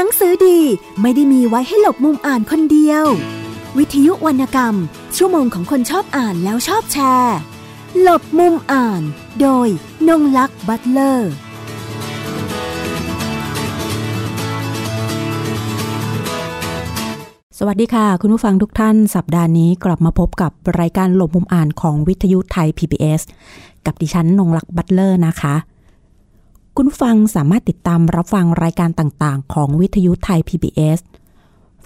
หนังสือดีไม่ได้มีไว้ให้หลบมุมอ่านคนเดียว วิทยุวรรณกรรม ชั่วโมงของคนชอบอ่านแล้วชอบแชร์ หลบมุมอ่าน โดยนงลักษณ์บัตเลอร์สวัสดีค่ะ คุณผู้ฟังทุกท่านสัปดาห์นี้กลับมาพบกับรายการหลบมุมอ่านของวิทยุไทย PBS กับดิฉันนงลักษณ์บัตเลอร์นะคะ คุณฟังสามารถติดตามรับฟังรายการต่างๆ ของวิทยุไทย PBS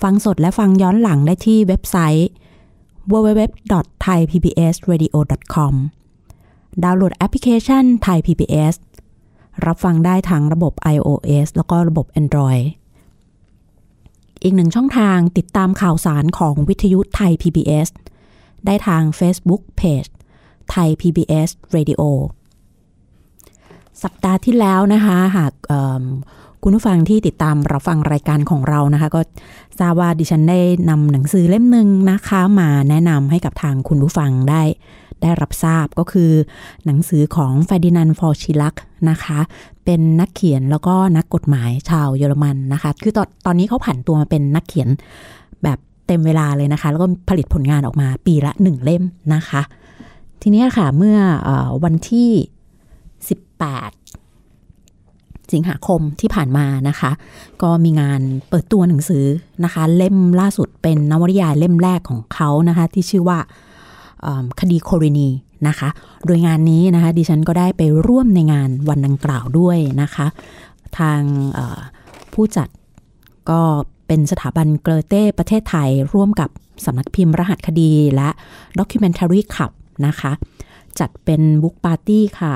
ฟังสดและฟังย้อนหลังได้ที่เว็บไซต์ www.thaipbsradio.com ดาวน์โหลดแอปพลิเคชัน Thai PBS รับฟังได้ทั้งระบบ iOS แล้วก็ระบบ Android อีกหนึ่งช่องทางติดตามข่าวสารของวิทยุไทย PBS ได้ทาง Facebook Page ไทย PBS Radio สัปดาห์ที่แล้วนะคะ หากคุณผู้ฟังที่ติดตามรับฟังรายการของเรานะคะ ก็ทราบว่าดิฉันได้นำหนังสือเล่มหนึ่งนะคะ มาแนะนำให้กับทางคุณผู้ฟังได้ได้รับทราบก็คือ หนังสือของฟดินันฟอร์ชิลักนะคะ เป็นนักเขียนแล้วก็นักกฎหมายชาวเยอรมันนะคะ คือตอนตอนนี้เขาผันตัวมาเป็นนักเขียนแบบเต็มเวลาเลยนะคะ แล้วก็ผลิตผลงานออกมาปีละหนึ่งเล่มนะคะ ทีนี้ค่ะเมื่ออวันที่ 18 สิงหาคมที่ผ่านมานะคะ ก็มีงานเปิดตัวหนังสือนะคะ เล่มล่าสุดเป็นนวนิยายเล่มแรกของเขานะคะ ที่ชื่อว่าคดีโครินีนะคะ โดยงานนี้นะคะดิฉันก็ได้ไปร่วมในงานวันดังกล่าวด้วยนะคะ ทางผู้จัดก็เป็นสถาบันเกรเต้ประเทศไทย ร่วมกับสำนักพิมพ์รหัสคดีและ Documentary Club นะคะ จัดเป็นบุ๊กปาร์ตี้ค่ะ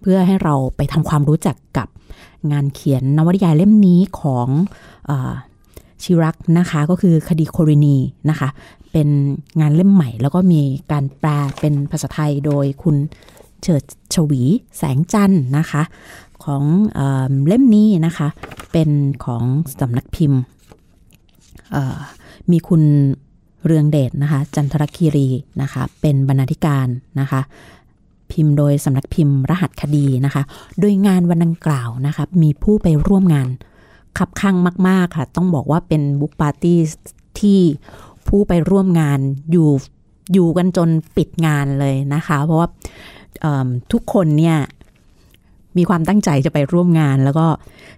เพื่อให้เราไปทำความรู้จักกับงานเขียนนวนิยายเล่มนี้ของอชิรักนะคะก็คือคดีโครินีนะคะ เป็นงานเล่มใหม่ แล้วก็มีการแปลเป็นภาษาไทยโดยคุณเฉิดชวีแสงจันนะคะ ของเอเล่มนี้นะคะ เป็นของสำนักพิมพ์ มีคุณเรืองเดชนะคะ จันทรคีรีนะคะ เป็นบรรณาธิการนะคะ พิมพ์โดยสำนักพิมพ์รหัสคดีนะคะ โดยงานวันดังกล่าวนะคะมีผู้ไปร่วมงานขับข้างมาก ๆ ค่ะ ต้องบอกว่าเป็นบุ๊กปาร์ตี้ที่ผู้ไปร่วมงานอยู่อยู่กันจนปิดงานเลยนะคะ เพราะว่าทุกคนเนี่ยมีความตั้งใจจะไปร่วมงาน แล้วก็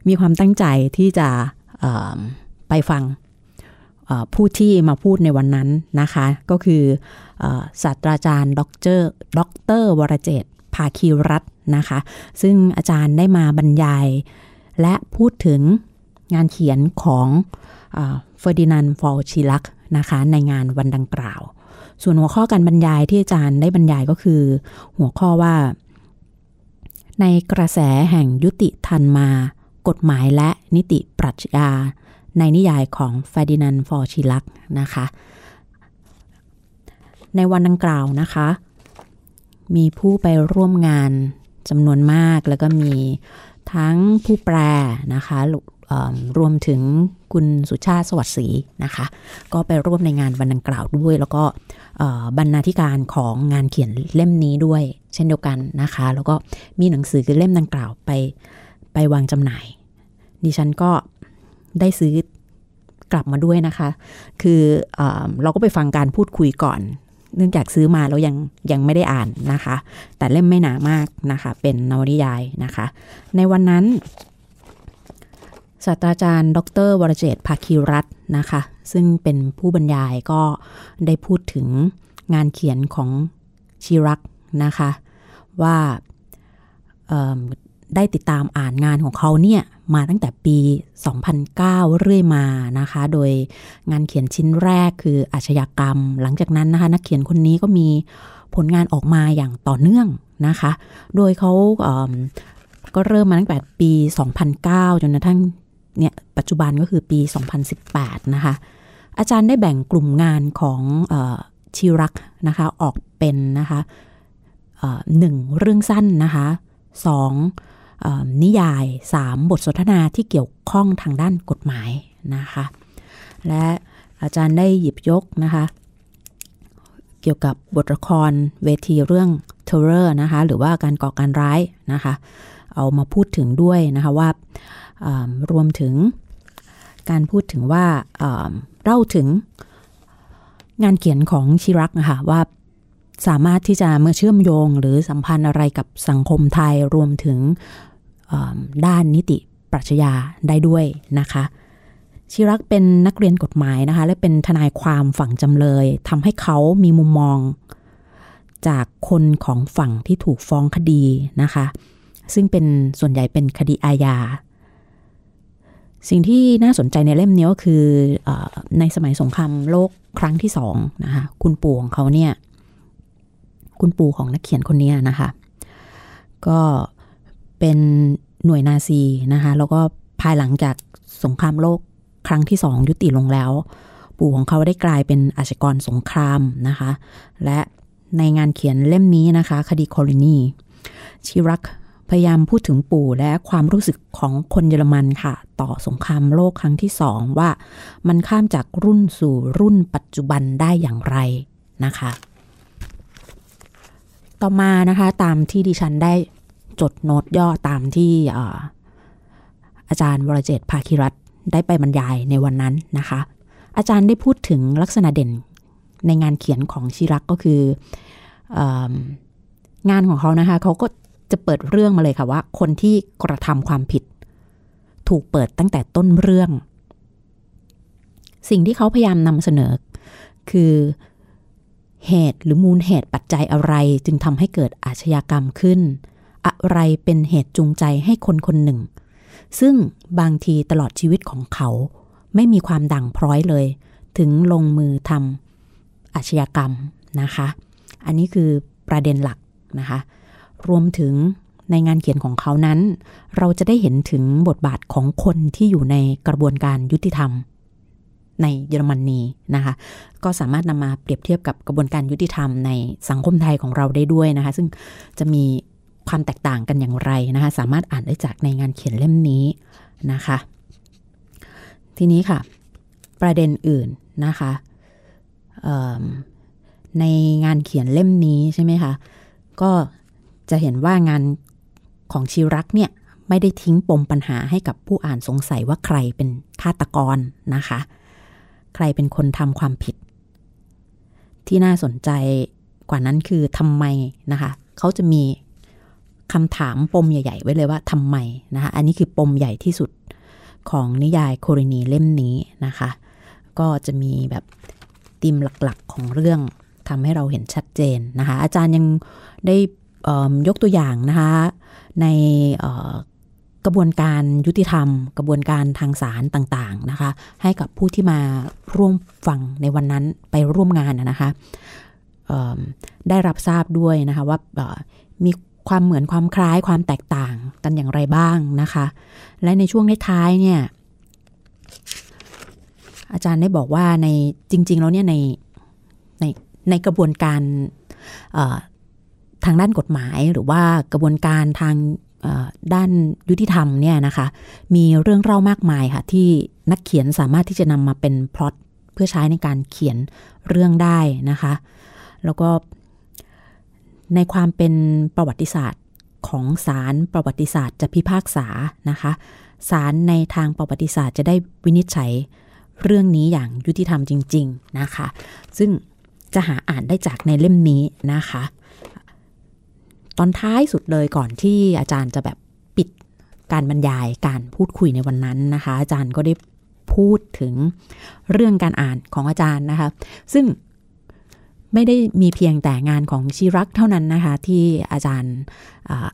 มีความตั้งใจที่จะไปฟัง ผู้ที่มาพูดในวันนั้นนะคะ ก็คือศาสตราจารย์ดรดรวรเจตภาคีรัตนะคะ ซึ่งอาจารย์ได้มาบรรยาย และพูดถึงงานเขียนของเฟอร์ดินานด์ ฟอน ชีรัคนะคะในงานวันดังกล่าว ส่วนหัวข้อการบรรยายที่อาจารย์ได้บรรยายก็คือ หัวข้อว่า ในกระแสแห่งยุติธรรมา กฎหมายและนิติปรัชญา ในนิยายของเฟอร์ดินานด์ ฟอน ชีรัคนะคะ ในวันดังกล่าวนะคะ มีผู้ไปร่วมงานจำนวนมากแล้วก็มีทั้งผู้แปลนะคะรวมถึงคุณสุชาติสวัสดีนะคะ ก็ไปร่วมในงานวันดังกล่าวด้วย แล้วก็บรรณาธิการของงานเขียนเล่มนี้ด้วย เช่นเดียวกันนะคะ แล้วก็มีหนังสือเล่มดังกล่าวไปไปวางจำหน่าย ดิฉันก็ ได้ซื้อกลับมาด้วยนะคะ คือเอเราก็ไปฟังการพูดคุยก่อน เนื่องจากซื้อมาแล้วยังยังไม่ได้อ่านนะคะ แต่เล่มไม่หนามากนะคะ เป็นนวนิยายนะคะ ในวันนั้นศาสตราจารย์ ดรวรเจตภาคีรัตนะคะ ซึ่งเป็นผู้บรรยายก็ได้พูดถึงงานเขียนของชิรักนะคะ ว่าได้ติดตามอ่านงานของเขาเนี่ย มาตั้งแต่ปี 2009 เรื่อยมานะคะ โดยงานเขียนชิ้นแรกคืออาชญากรรม หลังจากนั้นนะคะ นักเขียนคนนี้ก็มีผลงานออกมาอย่างต่อเนื่องนะคะ โดยเขาก็เริ่มมาตั้งแต่ปี 2009 จนกระทั่งเนี่ยปัจจุบันก็คือปี 2018 นะคะ อาจารย์ได้แบ่งกลุ่มงานของอชิรักนะคะ ออกเป็นนะคะหนึ่งเรื่องสั้นนะคะสอง นิยาย 3 บทสนทนาที่เกี่ยวข้องทางด้านกฎหมายนะคะ และอาจารย์ได้หยิบยกนะคะ เกี่ยวกับบทละครเวทีเรื่อง Terror นะคะ หรือว่าการก่อการร้ายนะคะ เอามาพูดถึงด้วยนะคะว่ารวมถึงการพูดถึงว่าเล่าถึงงานเขียนของชิรักนะคะว่าสามารถที่จะเมื่อเชื่อมโยงหรือสัมพันธ์อะไรกับสังคมไทยรวมถึง ด้านนิติปรัชญาได้ด้วยนะคะ ชิรักเป็นนักเรียนกฎหมายนะคะ และเป็นทนายความฝั่งจำเลยทำให้เขามีมุมมอง จากคนของฝั่งที่ถูกฟ้องคดีนะคะ ซึ่งเป็นส่วนใหญ่เป็นคดีอาญาสิ่งที่น่าสนใจในเล่มนี้ก็คืออในสมัยสงครามโลกครั้งที่สองนะคะคุณปู่ของเขาเนี่ย คุณปู่ของนักเขียนคนนี้นะคะ ก็ เป็นหน่วยนาซีนะคะ แล้วก็ภายหลังจากสงครามโลกครั้งที่สองยุติลงแล้ว ปู่ของเขาได้กลายเป็นอาชญากรสงครามนะคะ และในงานเขียนเล่มนี้นะคะ คดีคอรินีชิรักพยายามพูดถึงปู่และความรู้สึกของคนเยอรมันค่ะ ต่อสงครามโลกครั้งที่สองว่ามันข้ามจากรุ่นสู่รุ่นปัจจุบันได้อย่างไรนะคะ ต่อมานะคะตามที่ดิฉันได้ จดโน้ตย่อตามที่อาจารย์วรเจตภาคิรัตได้ไปบรรยายในวันนั้นนะคะ อาจารย์ได้พูดถึงลักษณะเด่นในงานเขียนของชิรักก็คือองานของเขานะคะเขาก็จะเปิดเรื่องมาเลยค่ะว่า คนที่กระทำความผิด ถูกเปิดตั้งแต่ต้นเรื่อง สิ่งที่เขาพยายามนำเสนอ คือเหตุหรือมูลเหตุปัจจัยอะไรจึงทำให้เกิดอาชญากรรมขึ้น อะไรเป็นเหตุจูงใจให้คนคนหนึ่ง ซึ่งบางทีตลอดชีวิตของเขา ไม่มีความดังพร้อยเลย ถึงลงมือทำอาชญากรรมนะคะ อันนี้คือประเด็นหลักนะคะ รวมถึงในงานเขียนของเขานั้น เราจะได้เห็นถึงบทบาทของคนที่อยู่ในกระบวนการยุติธรรม ในเยอรมนีนะคะ ก็สามารถนำมาเปรียบเทียบกับกระบวนการยุติธรรมในสังคมไทยของเราได้ด้วยนะคะ ซึ่งจะมี ความแตกต่างกันอย่างไรนะคะ สามารถอ่านได้จากในงานเขียนเล่มนี้นะคะ ทีนี้ค่ะ ประเด็นอื่นนะคะในงานเขียนเล่มนี้ใช่ไหมคะ ก็จะเห็นว่างานของชิรักเนี่ยไม่ได้ทิ้งปมปัญหาให้กับผู้อ่านสงสัยว่าใครเป็นฆาตกรนะคะ ใครเป็นคนทำความผิด ที่น่าสนใจกว่านั้นคือทำไมนะคะ เขาจะมี คำถามปมใหญ่ ๆ ไว้เลยว่าทำไมนะคะอันนี้คือปมใหญ่ที่สุดของนิยายโครินีเล่มนี้นะคะ ก็จะมีแบบธีมหลักๆของเรื่องทำให้เราเห็นชัดเจนนะคะ อาจารย์ยังได้ยกตัวอย่างนะคะในกระบวนการยุติธรรม กระบวนการทางศาลต่างๆนะคะ ให้กับผู้ที่มาร่วมฟังในวันนั้นไปร่วมงานนะคะได้รับทราบด้วยนะคะว่ามี ความเหมือนความคล้ายความแตกต่างกันอย่างไรบ้างนะคะ และในช่วงท้ายเนี่ย อาจารย์ได้บอกว่าในจริง ๆ แล้วเนี่ยในในในกระบวนการทางด้านกฎหมายหรือว่ากระบวนการทางด้านยุติธรรมเนี่ยนะคะ มีเรื่องเล่ามากมายค่ะ ที่นักเขียนสามารถที่จะนำมาเป็นพล็อตเพื่อใช้ในการเขียนเรื่องได้นะคะ แล้วก็ ในความเป็นประวัติศาสตร์ของศาลประวัติศาสตร์จะพิพากษานะคะศาลในทางประวัติศาสตร์จะได้วินิจฉัยเรื่องนี้อย่างยุติธรรมจริง ๆนะคะ ซึ่งจะหาอ่านได้จากในเล่มนี้นะคะ ตอนท้ายสุดเลยก่อนที่อาจารย์จะแบบปิดการบรรยายการพูดคุยในวันนั้นนะคะ อาจารย์ก็ได้พูดถึงเรื่องการอ่านของอาจารย์นะคะ ซึ่ง ไม่ได้มีเพียงแต่งานของชิรักเท่านั้นนะคะ ที่อาจารย์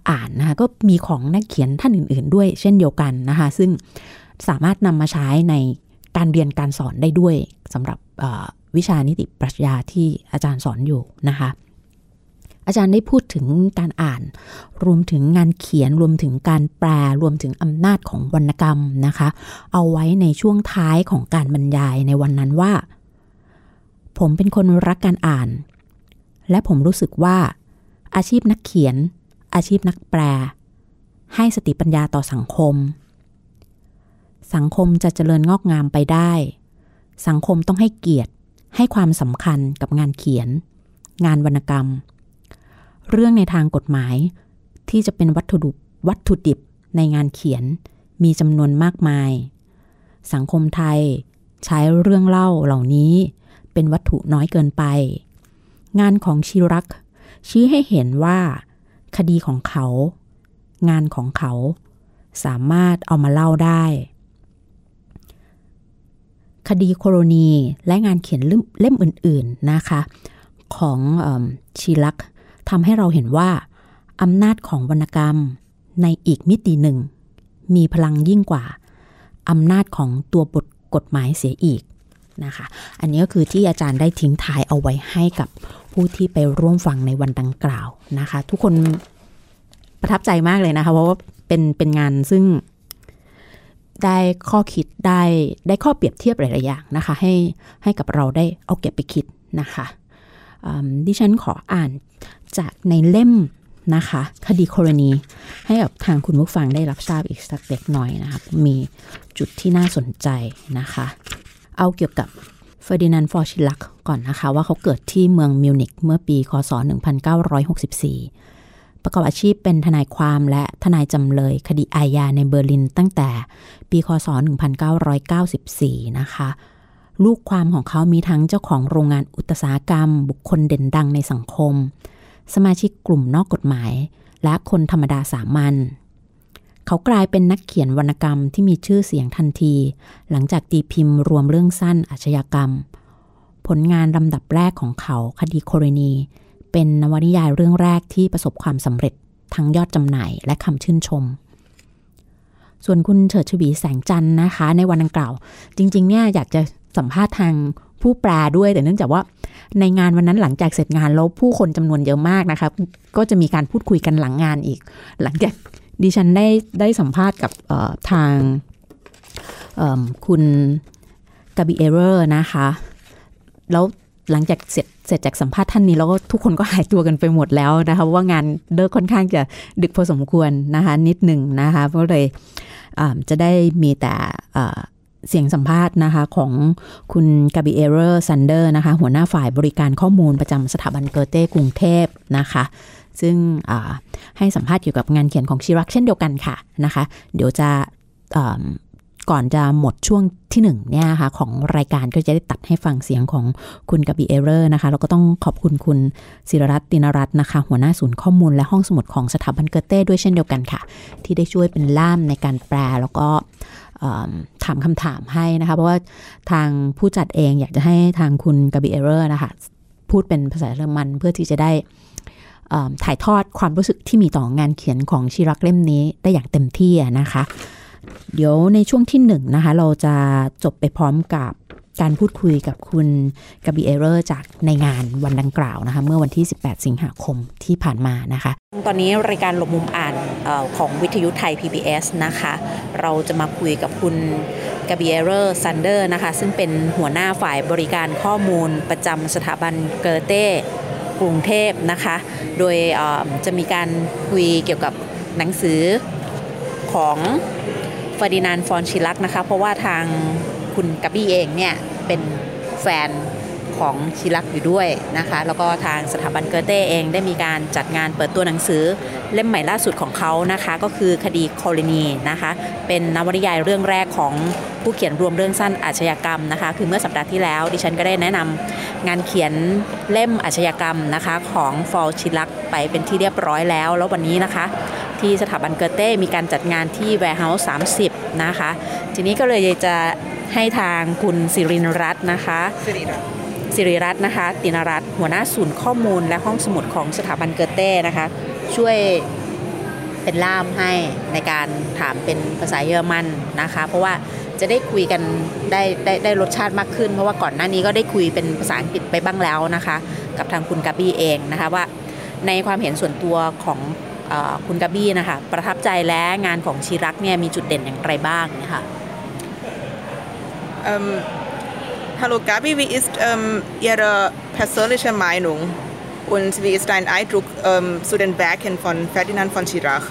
อ่านนะคะก็มีของนักเขียนท่านอื่น ๆ ด้วยเช่นเดียวกันนะคะ ซึ่งสามารถนำมาใช้ในการเรียนการสอนได้ด้วยสำหรับวิชานิติปรัชญาที่อาจารย์สอนอยู่นะคะ อาจารย์ได้พูดถึงการอ่าน รวมถึงงานเขียนรวมถึงการแปลรวมถึงอำนาจของวรรณกรรมนะคะ เอาไว้ในช่วงท้ายของการบรรยายในวันนั้นว่า ผมเป็นคนรักการอ่าน และผมรู้สึกว่า อาชีพนักเขียน อาชีพนักแปล ให้สติปัญญาต่อสังคม สังคมจะเจริญงอกงามไปได้ สังคมต้องให้เกียรติให้ความสำคัญกับงานเขียน งานวรรณกรรม เรื่องในทางกฎหมายที่จะเป็นวัตถุดิบวัตถุดิบในงานเขียนมีจำนวนมากมาย สังคมไทยใช้เรื่องเล่าเหล่านี้ เป็นวัตถุน้อยเกินไป งานของชิรัก ชี้ให้เห็นว่า คดีของเขา งานของเขา สามารถเอามาเล่าได้ คดีโคโรนีและงานเขียนเล่มอื่น ๆนะคะ ของอชิรักทำให้เราเห็นว่าอำนาจของวรรณกรรมในอีกมิติหนึ่ง มีพลังยิ่งกว่าอำนาจของตัวบทกฎหมายเสียอีก นะคะ อันนี้ก็คือที่อาจารย์ได้ทิ้งท้ายเอาไว้ให้กับผู้ที่ไปร่วมฟังในวันดังกล่าวนะคะ ทุกคนประทับใจมากเลยนะคะ เพราะว่าเป็นเป็นงานซึ่งได้ข้อคิดได้ได้ข้อเปรียบเทียบหลาย ๆ อย่างนะคะ ให้ให้กับเราได้เอาเก็บไปคิดนะคะดิฉันขออ่านจากในเล่มนะคะ คดีโคลลินี ให้กับทางคุณผู้ฟังได้รับทราบอีกสักเล็กน้อยนะครับมีจุดที่น่าสนใจนะคะ เอาเกี่ยวกับเฟอร์ดินานด์ ฟอน ชีรัคก่อนนะคะ ว่าเขาเกิดที่เมืองมิวนิกเมื่อปีคศ 1964 ประกอบอาชีพเป็นทนายความและทนายจำเลยคดีอาญาในเบอร์ลินตั้งแต่ปีคศ 1994 นะคะ ลูกความของเขามีทั้งเจ้าของโรงงานอุตสาหกรรม บุคคลเด่นดังในสังคม สมาชิกกลุ่มนอกกฎหมาย และคนธรรมดาสามัญ เขากลายเป็นนักเขียนวรรณกรรมที่มีชื่อเสียงทันที หลังจากตีพิมพ์รวมเรื่องสั้นอาชญากรรม ผลงานลำดับแรกของเขาคดีโคเรนีเป็นนวนิยายเรื่องแรกที่ประสบความสำเร็จทั้งยอดจำหน่ายและคำชื่นชม ส่วนคุณเฉิดชวีแสงจันทร์นะคะ ในวันดังกล่าว จริงๆเนี่ยอยากจะสัมภาษณ์ทางผู้แปลด้วยแต่เนื่องจากว่าในงานวันนั้นหลังจากเสร็จงานแล้วผู้คนจำนวนเยอะมากนะคะก็จะมีการพูดคุยกันหลังงานอีก หลังจาก ดิฉันได้ได้สัมภาษณ์กับทางคุณกาบิเอเรอร์นะคะ แล้วหลังจากเสร็จเสร็จจากสัมภาษณ์ท่านนี้แล้วก็ทุกคนก็หายตัวกันไปหมดแล้วนะคะว่างานเลิกค่อนข้างจะดึกพอสมควรนะคะนิดหนึ่งนะคะก็เลยจะได้มีแต่เสียงสัมภาษณ์นะคะของคุณกาบิเอเรอร์ซันเดอร์นะคะหัวหน้าฝ่ายบริการข้อมูลประจำสถาบันเกอเต้กรุงเทพนะคะ ซึ่งให้สัมภาษณ์เกี่ยวกับงานเขียนของชีรัคเช่นเดียวกันค่ะนะคะ เดี๋ยวจะก่อนจะหมดช่วงที่หนึ่งเนี่ยค่ะของรายการก็จะได้ตัดให้ฟังเสียงของคุณกาบิเอเรอร์นะคะแล้วก็ต้องขอบคุณคุณสิริรัตน์ตินรัตน์นะคะ หัวหน้าศูนย์ข้อมูลและห้องสมุดของสถาบันเกอเต้ด้วยเช่นเดียวกันค่ะ ที่ได้ช่วยเป็นล่ามในการแปลแล้วก็ถามคำถามให้นะคะ เพราะว่าทางผู้จัดเองอยากจะให้ทางคุณกาบิเอเรอร์นะคะพูดเป็นภาษาเยอรมันเพื่อที่จะได้ ถ่ายทอดความรู้สึกที่มีต่องานเขียนของชีรัคเล่มนี้ได้อย่างเต็มที่นะคะ เดี๋ยวในช่วงที่หนึ่งนะคะ เราจะจบไปพร้อมกับการพูดคุยกับคุณกาบิเอเรอร์จากในงานวันดังกล่าวนะคะ เมื่อวันที่ 18 สิงหาคมที่ผ่านมานะคะ ตอนนี้รายการหลบมุมอ่านของวิทยุไทย PBS นะคะ เราจะมาคุยกับคุณกาบิเอเรอร์ซันเดอร์นะคะ ซึ่งเป็นหัวหน้าฝ่ายบริการข้อมูลประจำสถาบันเกอเต้ กรุงเทพนะคะ โดยจะมีการคุยเกี่ยวกับหนังสือของเฟอร์ดินานด์ ฟอนชีรัคนะคะ เพราะว่าทางคุณกาบี้เองเนี่ยเป็นแฟน ของชีรัคอยู่ด้วยนะคะ แล้วก็ทางสถาบันเกอเต้เองได้มีการจัดงานเปิดตัวหนังสือเล่มใหม่ล่าสุดของเขานะคะ ก็คือคดีโคลลินีนะคะ เป็นนวนิยายเรื่องแรกของผู้เขียนรวมเรื่องสั้นอาชญากรรมนะคะ คือเมื่อสัปดาห์ที่แล้วดิฉันก็ได้แนะนำงานเขียนเล่มอาชญากรรมนะคะ ของฟอน ชีรัคไปเป็นที่เรียบร้อยแล้ว แล้ววันนี้นะคะ ที่สถาบันเกอเต้มีการจัดงานที่ Warehouse 30นะคะ ทีนี้ก็เลยจะให้ทางคุณสิรินรัตน์นะคะสิริรัตน์ สิริรัตน์นะคะ ตินรัตน์หัวหน้าศูนย์ข้อมูลและห้องสมุดของสถาบันเกอเต้นะคะ ช่วยเป็นล่ามให้ในการถามเป็นภาษาเยอรมันนะคะ เพราะว่าจะได้คุยกันได้ได้ได้รสชาติมากขึ้น เพราะว่าก่อนหน้านี้ก็ได้คุยเป็นภาษาอังกฤษไปบ้างแล้วนะคะ กับทางคุณกาบี้เองนะคะว่าในความเห็นส่วนตัวของอคุณกาบี้นะคะประทับใจและงานของชีรักเนี่ยมีจุดเด่นอย่างไรบ้างนะคะ Hallo Gabi, wie ist ähm, Ihre persönliche Meinung und wie ist dein Eindruck ähm, zu den Werken von Ferdinand von Schirach?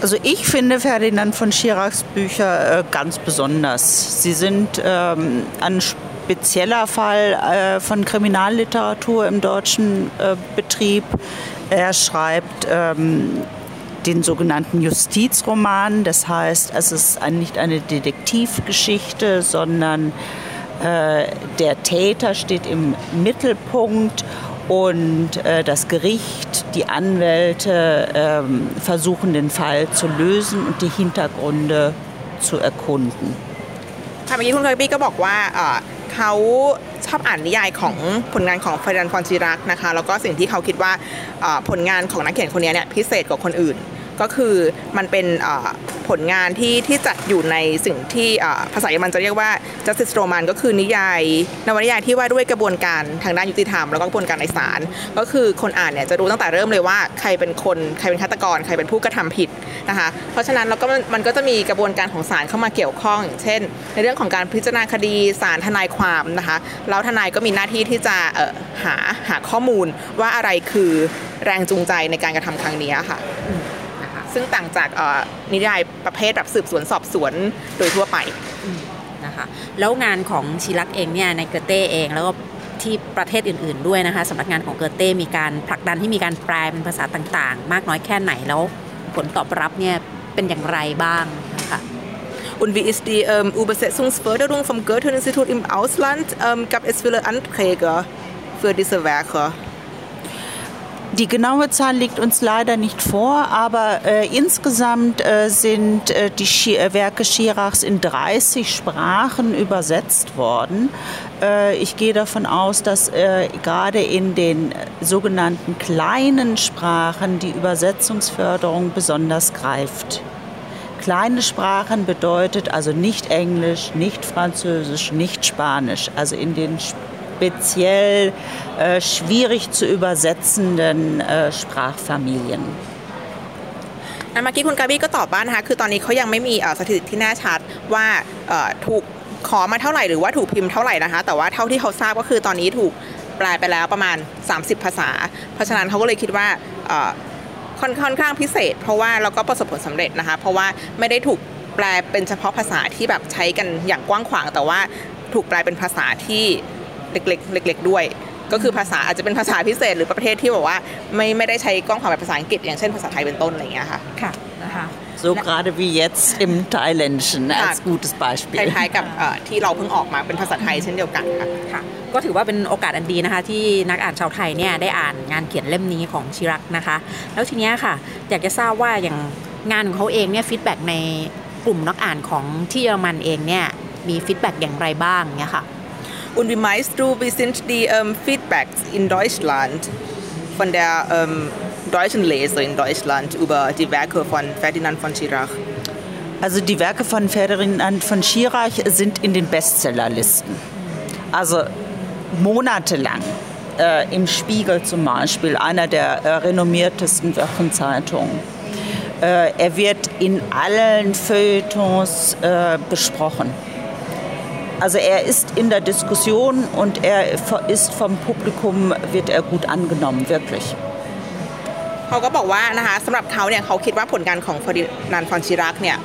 Also ich finde Ferdinand von Schirachs Bücher äh, ganz besonders. Sie sind ähm, ein spezieller Fall äh, von Kriminalliteratur im deutschen äh, Betrieb. Er schreibt ähm, den sogenannten Justizroman. Das heißt, es ist nicht eine Detektivgeschichte, sondern äh, der Täter steht im Mittelpunkt und äh, das Gericht, die Anwälte äh, versuchen den Fall zu lösen und die Hintergründe zu erkunden. ค่ะเมื่อกี้คุณเคบี้ก็บอกว่า เขาชอบอ่านนิยายของผลงานของเฟรนันฟอนชิรักนะคะ แล้วก็สิ่งที่เขาคิดว่าผลงานของนักเขียนคนนี้เนี่ยพิเศษกว่าคนอื่น ก็คือมันเป็นผลงานที่ที่จัดอยู่ในสิ่งที่ภาษาเยอรมันจะเรียกว่า justice roman ก็คือนิยายนวนิยายที่ว่าด้วยกระบวนการทางด้านยุติธรรม แล้วก็กระบวนการในศาลก็คือคนอ่านเนี่ยจะรู้ตั้งแต่เริ่มเลยว่าใครเป็นคนใครเป็นฆาตกร ใครเป็นผู้กระทำผิดนะคะเพราะฉะนั้นเราก็มันก็จะมีกระบวนการของศาลเข้ามาเกี่ยวข้องเช่น ในเรื่องของการพิจารณาคดีศาลทนายความนะคะแล้วทนายก็มีหน้าที่ที่จะหาหาข้อมูลว่าอะไรคือแรงจูงใจในการกระทำครั้งนี้ค่ะ ซึ่งต่างจากนิยายประเภทแบบสืบสวนสอบสวนโดยทั่วไปนะคะแล้วงานของชิรักเองเนี่ยในเกเต้เองแล้วก็ที่ประเทศอื่น ๆด้วยนะคะสำนักงานของเกเต้มีการผลักดันที่มีการแปลเป็นภาษาต่างๆ มากน้อยแค่ไหนแล้วผลตอบรับเนี่ยเป็นอย่างไรบ้างนะคะ Und wie ist die ähm, Übersetzungsförderung vom Goethe-Institut im Ausland? Ähm, gab es viele Anträge für diese Werke? Die genaue Zahl liegt uns leider nicht vor, aber äh, insgesamt äh, sind äh, die Schi äh, Werke Schirachs in 30 Sprachen übersetzt worden. Äh, ich gehe davon aus, dass äh, gerade in den sogenannten kleinen Sprachen die Übersetzungsförderung besonders greift. Kleine Sprachen bedeutet also nicht Englisch, nicht Französisch, nicht Spanisch. Also in den speziell äh, schwierig zu übersetzenden äh, Sprachfamilien. เมื่อกี้คุณกาบี้ก็ตอบบ้านนะคะคือตอนนี้เขายังไม่มีสถิติที่แน่ชัดว่าถูกขอมาเท่าไหร่หรือว่าถูกพิมพ์เท่าไหร่นะคะ แต่ว่าเท่าที่เขาทราบก็คือตอนนี้ถูกแปลไปแล้วประมาณ 30 ภาษา เพราะฉะนั้นเขาก็เลยคิดว่าค่อนข้างพิเศษ เพราะว่าเราก็ประสบผลสำเร็จนะคะ เพราะว่าไม่ได้ถูกแปลเป็นเฉพาะภาษาที่แบบใช้กันอย่างกว้างขวาง แต่ว่าถูกแปลเป็นภาษาที่ เล็กๆเล็ก ๆ ด้วย ก็คือภาษาอาจจะเป็นภาษาพิเศษหรือประเทศที่บอกว่าไม่ไม่ได้ใช้กล้องความแบบภาษาอังกฤษอย่างเช่นภาษาไทยเป็นต้นอะไรอย่างเงี้ยค่ะค่ะนะคะ so gerade wie jetzt im Thailändischen als gutes Beispiel คล้ายๆกับที่เราเพิ่งออกมาเป็นภาษาไทยเช่นเดียวกันค่ะค่ะก็ถือว่าเป็นโอกาสอันดีนะคะที่นักอ่านชาวไทยเนี่ยได้อ่านงานเขียนเล่มนี้ของชิรักนะคะ แล้วทีนี้ค่ะ อยากจะทราบว่าอย่างงานของเขาเองเนี่ยฟีดแบ็ในกลุ่มนักอ่านของที่เยอรมันเองเนี่ยมีฟีดแบ็อย่างไรบ้างเนี่ยค่ะ Und wie meinst du, wie sind die ähm, Feedbacks in Deutschland von der ähm, deutschen Leser in Deutschland über die Werke von Ferdinand von Schirach? Also die Werke von Ferdinand von Schirach sind in den Bestsellerlisten. Also monatelang. Äh, Im Spiegel zum Beispiel, einer der äh, renommiertesten Wochenzeitungen. Äh, er wird in allen Feuilletons äh, besprochen. Also er ist in der Diskussion und er ist vom Publikum, wird er gut angenommen, wirklich. เขาก็บอกว่านะคะสำหรับเขาเนี่ยเขาคิดว่าผลงานของเฟอร์ดินานด์ ฟอนชีรัคเนี่ย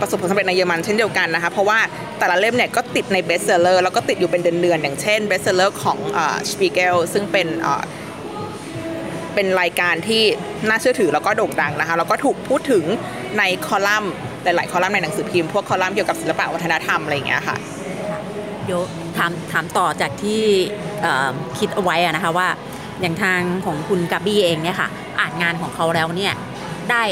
ประสบผลสำเร็จในเยอรมันเช่นเดียวกันนะคะเพราะว่าแต่ละเล่มเนี่ยก็ติดใน bestseller แล้วก็ติดอยู่เป็นเดือนๆอย่างเช่น bestseller ของ Spiegel ซึ่งเป็นเป็นรายการที่น่าเชื่อถือแล้วก็โด่งดังนะคะแล้วก็ถูกพูดถึงในคอลัมน์หลายๆคอลัมน์ในหนังสือพิมพ์พวกคอลัมน์เกี่ยวกับศิลปะวัฒนธรรมอะไรอย่างเงี้ยค่ะ เดี๋ยวถามถามต่อจากที่คิดเอาไว้นะคะว่าอย่างทางของคุณกาบี้เองเนี่ยค่ะ อ่านงานของเขาแล้วเนี่ยได้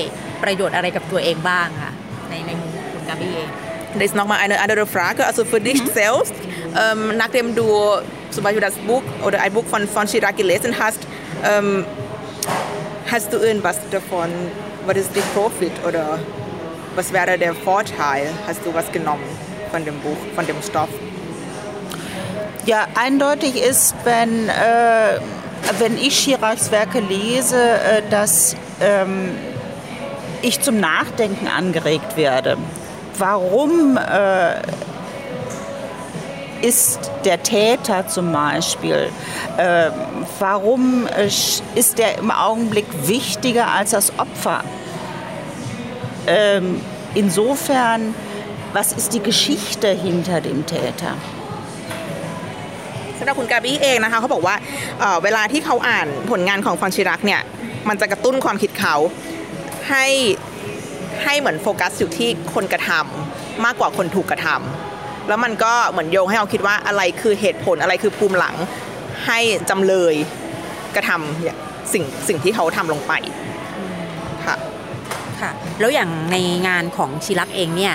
ประโยชน์อะไรกับตัวเองบ้างค่ะในในมุมคุณกาบี้เอง Das ist nochmal eine andere Frage. Also für dich mhm. selbst, ähm, nachdem du zum Beispiel das Buch oder ein Buch von, von Chirac gelesen hast, ähm, hast du irgendwas davon? Was ist der Profit oder was wäre der Vorteil? Hast du was genommen von dem Buch, von dem Stoff? Ja, eindeutig ist, wenn, äh, wenn ich Chiracs Werke lese, äh, dass ähm, ich zum Nachdenken angeregt werde. Warum äh, ist der Täter zum Beispiel, äh, warum ist der im Augenblick wichtiger als das Opfer? Ähm, insofern, was ist die Geschichte hinter dem Täter? สำหรับคุณกาบี้เองนะคะเขาบอกว่าเวลาที่เขาอ่านผลงานของฟอนชิรักเนี่ยมันจะกระตุ้นความคิดเขาให้ให้เหมือนโฟกัสอยู่ที่คนกระทำมากกว่าคนถูกกระทำแล้วมันก็เหมือนโยงให้เราคิดว่าอะไรคือเหตุผลอะไรคือภูมิหลังให้จำเลยกระทำสิ่งสิ่งที่เขาทำลงไปค่ะค่ะแล้วอย่างในงานของชิรักเองเนี่ย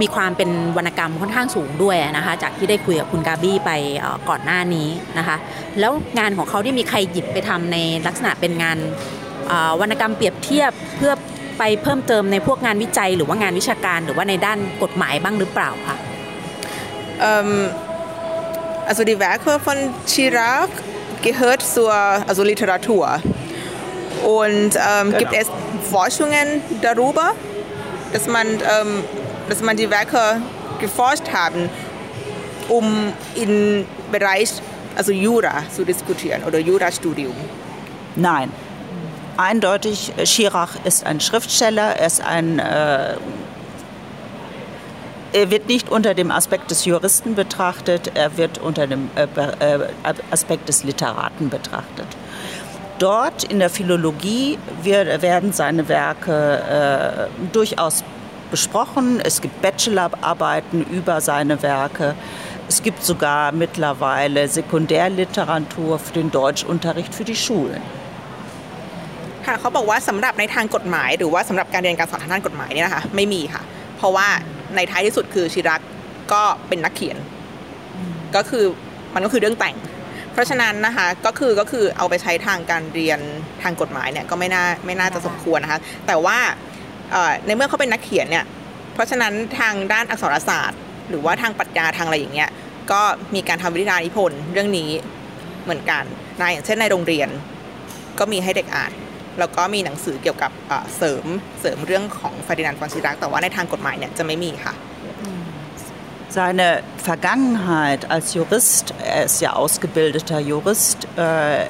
มีความเป็นวรรณกรรมค่อนข้างสูงด้วยนะคะ จากที่ได้คุยกับคุณกาบี้ไปเอ่อก่อนหน้านี้นะคะ แล้วงานของเขาที่มีใครหยิบไปทำในลักษณะเป็นงานเอ่อวรรณกรรมเปรียบเทียบเพื่อไปเพิ่มเติมในพวกงานวิจัย หรือว่างานวิชาการหรือว่าในด้านกฎหมายบ้างหรือเปล่าคะ Ähm, also die Werke von Chirac gehört zur also Literatur. Und ähm, gibt es Forschungen darüber, dass man, ähm, dass man die Werke geforscht haben, um im Bereich also Jura zu diskutieren oder Jurastudium? Nein. Eindeutig, Schirach ist ein Schriftsteller, er ist ein. Äh, er wird nicht unter dem Aspekt des Juristen betrachtet, er wird unter dem äh, äh, Aspekt des Literaten betrachtet. Dort in der Philologie werden seine Werke äh, durchaus besprochen. Es gibt Bachelorarbeiten über seine Werke. Es gibt sogar mittlerweile Sekundärliteratur für den Deutschunterricht für die Schulen. ค่ะเขาบอกว่าสำหรับในทางกฎหมายหรือว่าสำหรับการเรียนการสอนทางด้านกฎหมายเนี่ยนะคะไม่มีค่ะ เพราะว่าในท้ายที่สุดคือชิรักก็เป็นนักเขียน ก็คือมันก็คือเรื่องแต่ง เพราะฉะนั้นนะคะก็คือก็คือเอาไปใช้ทางการเรียนทางกฎหมายเนี่ยก็ไม่น่าไม่น่าจะสมควรนะคะแต่ว่า ในเมื่อเขาเป็นนักเขียนเนี่ย เพราะฉะนั้นทางด้านอักษรศาสตร์ หรือว่าทางปรัชญาทางอะไรอย่างเงี้ย ก็มีการทำวิทยานิพนธ์เรื่องนี้เหมือนกันนะอย่างเช่นในโรงเรียน ก็มีให้เด็กอ่าน แล้วก็มีหนังสือเกี่ยวกับเสริมเสริมเรื่องของฟาดินานด์ฟอนซิรักแต่ว่าในทางกฎหมายเนี่ยจะไม่มีค่ะ Seine Vergangenheit als Jurist, er ist ja ausgebildeter Jurist, äh,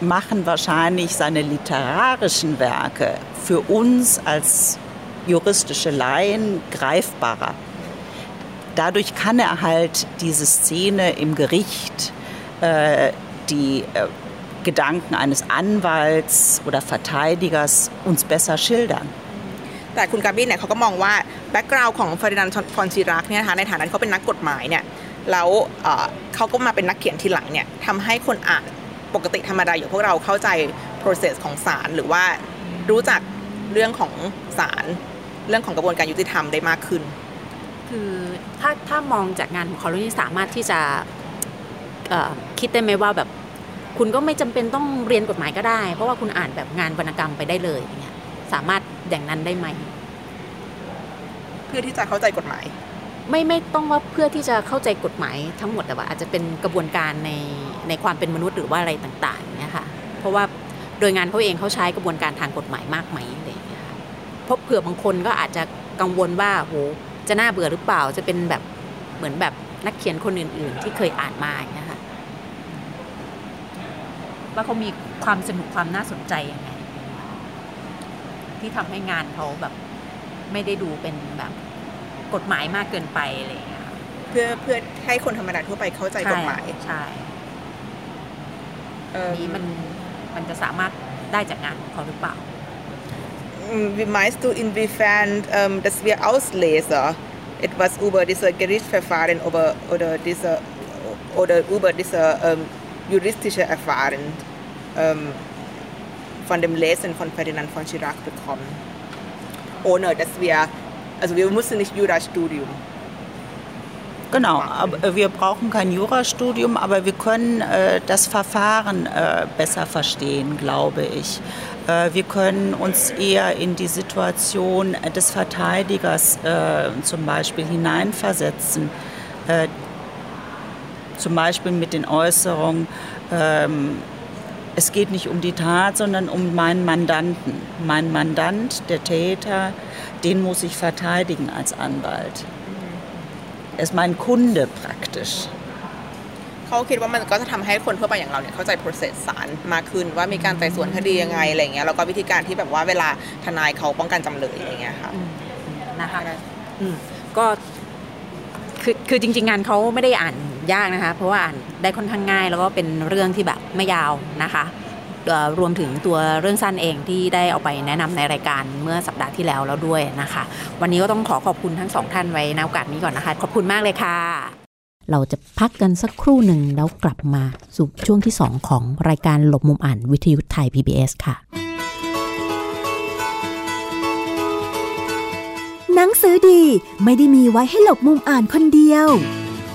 machen wahrscheinlich seine literarischen Werke für uns als juristische Laien greifbarer. Dadurch kann er halt diese Szene im Gericht, äh, die äh, Gedanken eines Anwalts oder Verteidigers uns besser schildern. แต่คุณกาบินเนี่ยเขาก็มองว่าแบ็กกราวน์ของฟาดินานด์ฟอนซิรักเนี่ยนะคะในฐานะที่เขาเป็นนักกฎหมายเนี่ยแล้วเอ่อเขาก็มาเป็นนักเขียนทีหลังเนี่ยทำให้คนอ่าน ปกติธรรมดาอย่างพวกเราเข้าใจ process ของศาลหรือว่ารู้จักเรื่องของศาลเรื่องของกระบวนการยุติธรรมได้มากขึ้น คือถ้าถ้ามองจากงานของเขาแล้วนี่สามารถที่จะเอ่อคิดได้ไหมว่าแบบคุณก็ไม่จำเป็นต้องเรียนกฎหมายก็ได้ เพราะว่าคุณอ่านแบบงานวรรณกรรมไปได้เลยอย่างเงี้ยสามารถอย่างนั้นได้ไหม เพื่อที่จะเข้าใจกฎหมาย ไม่ไม่ต้องว่าเพื่อที่จะเข้าใจกฎหมายทั้งหมดแต่ว่าอาจจะเป็นกระบวนการในในความเป็นมนุษย์หรือว่าอะไรต่างๆเงี้ยค่ะเพราะว่าโดยงานเขาเองเขาใช้กระบวนการทางกฎหมายมากไหมอะไรอย่างเงี้ยค่ะเพราะเผื่อบางคนก็อาจจะกังวลว่าโหจะน่าเบื่อหรือเปล่าจะเป็นแบบเหมือนแบบนักเขียนคนอื่น ๆ ที่เคยอ่านมาเงี้ยค่ะว่าเขามีความสนุกความน่าสนใจยังไงที่ทำให้งานเขาแบบไม่ได้ดูเป็นแบบ กฎหมายมากเกินไปอะไรอย่างเงี้ยค่ะเพื่อเพื่อให้คนธรรมดาทั่วไปเข้าใจกฎหมายใช่เอิ่อัมนนี้มันมันจะสามารถได้จากงานของเขาหรือเปล่า Wie meinst du, inwiefern ähm, dass wir Ausleser etwas über diese Gerichtsverfahren oder, oder, diese, oder über diese ähm, juristische Erfahren ähm, von dem Lesen von Ferdinand von Chirac bekommen? Ohne dass wir, also wir müssen nicht Jurastudium. Genau, aber wir brauchen kein Jurastudium, aber wir können äh, das Verfahren äh, besser verstehen, glaube ich. Äh, wir können uns eher in die Situation des Verteidigers äh, zum Beispiel hineinversetzen. Äh, zum Beispiel mit den Äußerungen, ähm, es geht nicht um die Tat, sondern um meinen Mandanten. Mein Mandant, der Täter, den muss ich verteidigen als Anwalt. Er ist mein Kunde praktisch. เขาคิดว่ามันก็จะทำให้คนทั่วไปอย่างเราเนี่ยเข้าใจ process ศาลมากขึ้นว่ามีการไต่สวนคดียังไงอะไรเงี้ยแล้วก็วิธีการที่แบบว่าเวลาทนายเขาป้องกันจำเลยอะไรเงี้ยค่ะนะคะอืมก็คือคือจริง ๆ งานเขาไม่ได้อ่าน ยากนะคะ เพราะว่าอ่านได้ค่อนข้างง่าย แล้วก็เป็นเรื่องที่แบบไม่ยาวนะคะรวมถึงตัวเรื่องสั้นเองที่ได้เอาไปแนะนำในรายการเมื่อสัปดาห์ที่แล้วแล้วด้วยนะคะ วันนี้ก็ต้องขอขอบคุณทั้งสองท่านไว้ในโอกาสนี้ก่อนนะคะ ขอบคุณมากเลยค่ะ เราจะพักกันสักครู่หนึ่งแล้วกลับมาสู่ช่วงที่ 2 ของรายการหลบมุมอ่านวิทยุไทย PBS ค่ะ หนังสือดีไม่ได้มีไว้ให้หลบมุมอ่านคนเดียว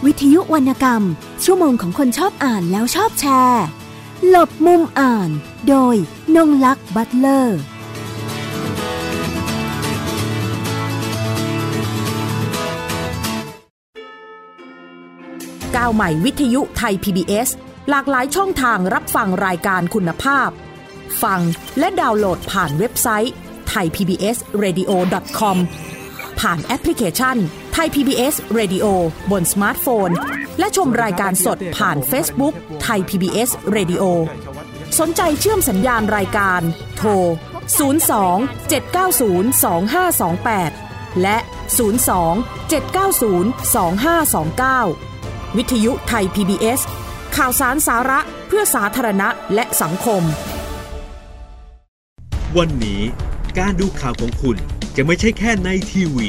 วิทยุวรรณกรรม ชั่วโมงของคนชอบอ่านแล้วชอบแชร์ หลบมุมอ่าน โดยนงลักษ์บัตเลอร์ ก้าวใหม่วิทยุไทย PBS หลากหลายช่องทางรับฟังรายการคุณภาพ ฟังและดาวน์โหลดผ่านเว็บไซต์ thaipbsradio.com ผ่านแอปพลิเคชัน Thai PBS Radio บนสมาร์ทโฟน และชมรายการสดผ่าน Facebook Thai PBS Radio สนใจเชื่อมสัญญาณรายการ โทร 02 790 2528 และ 02 790 2529 วิทยุไทย PBS ข่าวสารสาระเพื่อสาธารณะและสังคม วันนี้การดูข่าวของคุณจะไม่ใช่แค่ในทีวี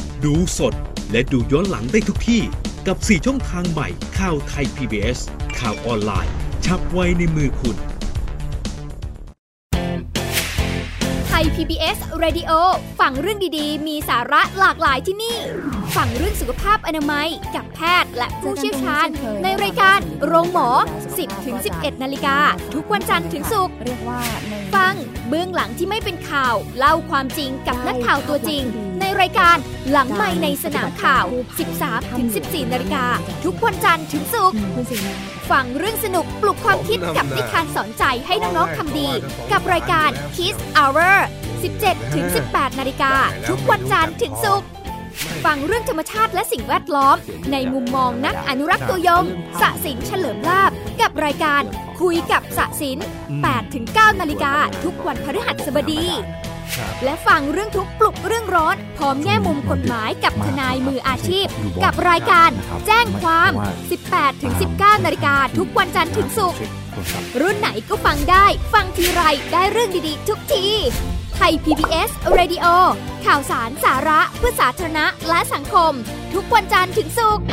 ดูสดและดูย้อนหลังได้ทุกที่ กับ 4 ช่องทางใหม่ข่าวไทย PBS ข่าวออนไลน์ ชับไว้ในมือคุณ ไทย PBS Radio ฟังเรื่องดีๆ มีสาระหลากหลายที่นี่ ฟังเรื่องสุขภาพอนามัย กับแพทย์และผู้เชี่ยวชาญ ในรายการโรงหมอ 10ถึง11 นาฬิกา ทุกวันจันทร์ถึงศุกร์ ฟังเบื้องหลังที่ไม่เป็นข่าว เล่าความจริงกับนักข่าวตัวจริง ในรายการหลังไม่ในสนามข่าว 13ถึง14 นาฬิกา ทุกวันจันทร์ถึงศุกร์ฟังเรื่องสนุกปลุกความคิดกับนิทานสอนใจให้น้องๆทำดี กับรายการ Kiss Hour 17ถึง18 นาฬิกา ทุกวันจันทร์ถึงศุกร์ฟังเรื่องธรรมชาติและสิ่งแวดล้อม ในมุมมองนักอนุรักษ์ตัวยงสะสินเฉลิมลาบ กับรายการคุยกับสะสิน8ถึง9นาฬิกาทุกวันพฤหัสบดี และฟังเรื่องทุกข์ปลุกเรื่องร้อน พร้อมแง่มุมกฎหมายกับทนายมืออาชีพ กับรายการแจ้งความ 18ถึง19นาฬิกาทุกวันจันทร์ถึงศุกร์รุ่นไหนก็ฟังได้ ฟังทีไรได้เรื่องดีๆ ทุกทีไทย PBS Radio ข่าวสารสาระเพื่อสาธารณะและสังคม ทุกวันจันทร์ถึงศุกร์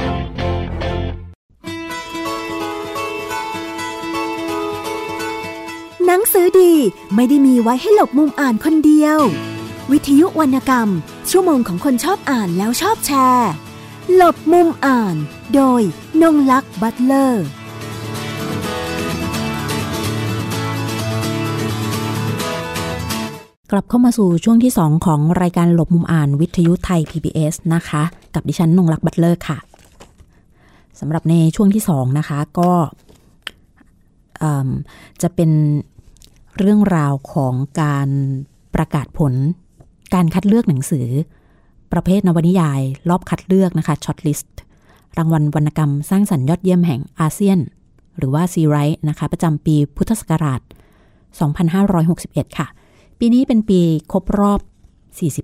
ดีไม่ได้มีไว้ให้หลบมุมอ่านคนเดียว วิทยุวรรณกรรม ชั่วโมงของคนชอบอ่านแล้วชอบแชร์ หลบมุมอ่าน โดยนงลักษณ์บัตเลอร์กลับเข้ามาสู่ช่วงที่ 2 ของรายการหลบมุมอ่านวิทยุไทย PBS นะคะ กับดิฉันนงลักษณ์บัตเลอร์ค่ะสำหรับในช่วงที่ 2 นะคะก็จะเป็น เรื่องราวของการประกาศผล การคัดเลือกหนังสือ ประเภทนวนิยาย รอบคัดเลือกนะคะ shortlist รางวัลวรรณกรรมสร้างสรรค์ยอดเยี่ยมแห่งอาเซียน หรือว่าซีไรต์นะคะ ประจำปีพุทธศักราช 2561 ค่ะ ปีนี้เป็นปีครบรอบ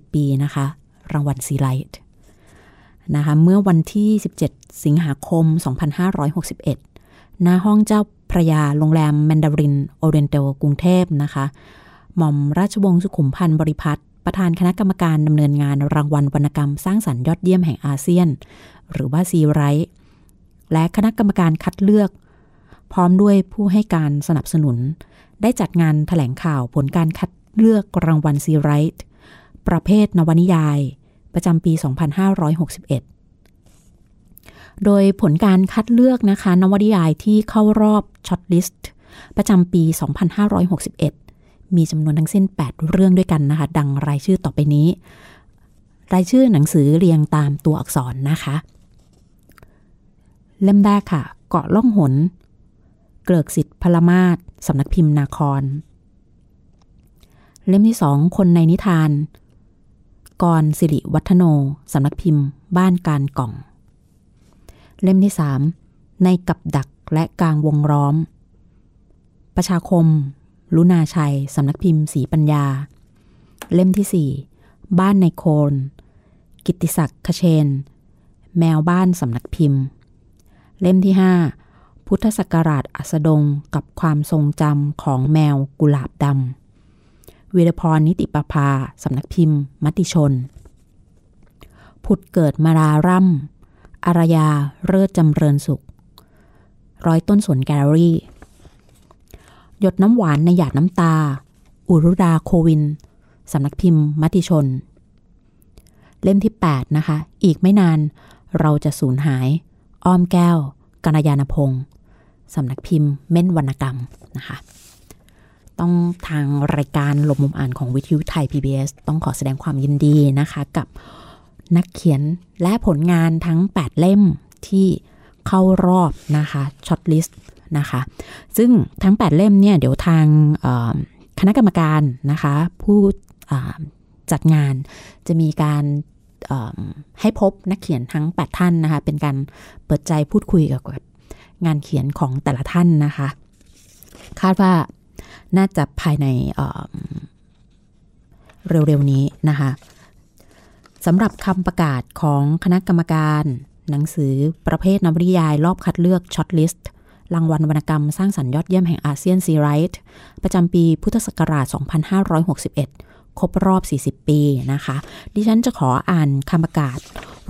40 ปีนะคะ รางวัลซีไรต์นะคะเมื่อวันที่ 17 สิงหาคม 2561ณห้องเจ้า พระยาโรงแรมแมนดารินโอเรนเตลกรุงเทพนะคะ หม่อมราชวงศ์สุขุมพันธ์บริพัตรประธานคณะกรรมการดำเนินงานรางวัลวรรณกรรมสร้างสรรค์ยอดเยี่ยมแห่งอาเซียน หรือว่าซีไรท์และคณะกรรมการคัดเลือก พร้อมด้วยผู้ให้การสนับสนุน ได้จัดงานถแถลงข่าวผลการคัดเลือกรางวัลซีไรท์ประเภทนวนิยาย ประจำปี 2561 โดยผลการคัดเลือกนะคะ นวนิยายที่เข้ารอบ shortlist ประจำปี 2561 มีจำนวนทั้งสิ้น 8 เรื่องด้วยกันนะคะ ดังรายชื่อต่อไปนี้ รายชื่อหนังสือเรียงตามตัวอักษรนะคะ เล่มแรกค่ะ เกาะล่องหน เกริกศิษฏ์พละมาตร์ สำนักพิมพ์นาคร เล่มที่สองคนในนิทาน กรสิริวัฒโนสำนักพิมพ์ บ้านการกล่อง เล่มที่สามในกับดักและกลางวงล้อม ประชาคม ลุนาชัย สำนักพิมพ์สีปัญญา เล่มที่สี่บ้านในโคน กิติศักดิ์คเชน แมวบ้านสำนักพิมพ์ เล่มที่ห้าพุทธศักราชอัสดงกับความทรงจำของแมวกุหลาบดำวีรพรนิติประภาสำนักพิมพ์ มติชน ผุดเกิดมาราร่ำ อารยาเลิศจำเริญสุข ร้อยต้นสวนแกลเลอรี่ หยดน้ำหวานในหยาดน้ำตา อุรุดาโควิน สำนักพิมพ์ มติชน เล่มที่ 8 นะคะ อีกไม่นานเราจะสูญหาย อ้อมแก้วกัลยาณพงศ์สำนักพิมพ์ เม่นวรรณกรรมนะคะ ต้องทางรายการหลบมุมอ่านของวิทยุไทย PBS ต้องขอแสดงความยินดีนะคะกับ นักเขียนและผลงานทั้ง 8 เล่มที่เข้ารอบนะคะ shortlist นะคะ ซึ่งทั้ง 8 เล่มเนี่ยเดี๋ยวทางคณะกรรมการนะคะผู้จัดงานจะมีการให้พบนักเขียนทั้ง 8 ท่านนะคะ เป็นการเปิดใจพูดคุยกับงานเขียนของแต่ละท่านนะคะ คาดว่าน่าจะภายในเร็วๆนี้นะคะ สำหรับคำประกาศของคณะกรรมการ หนังสือประเภทนวนิยายรอบคัดเลือก shortlist รางวัลวรรณกรรมสร้างสรรค์ยอดเยี่ยมแห่งอาเซียนซีไรท์ประจำปีพุทธศักราช 2561 ครบรอบ 40 ปีนะคะ ดิฉันจะขออ่านคำประกาศ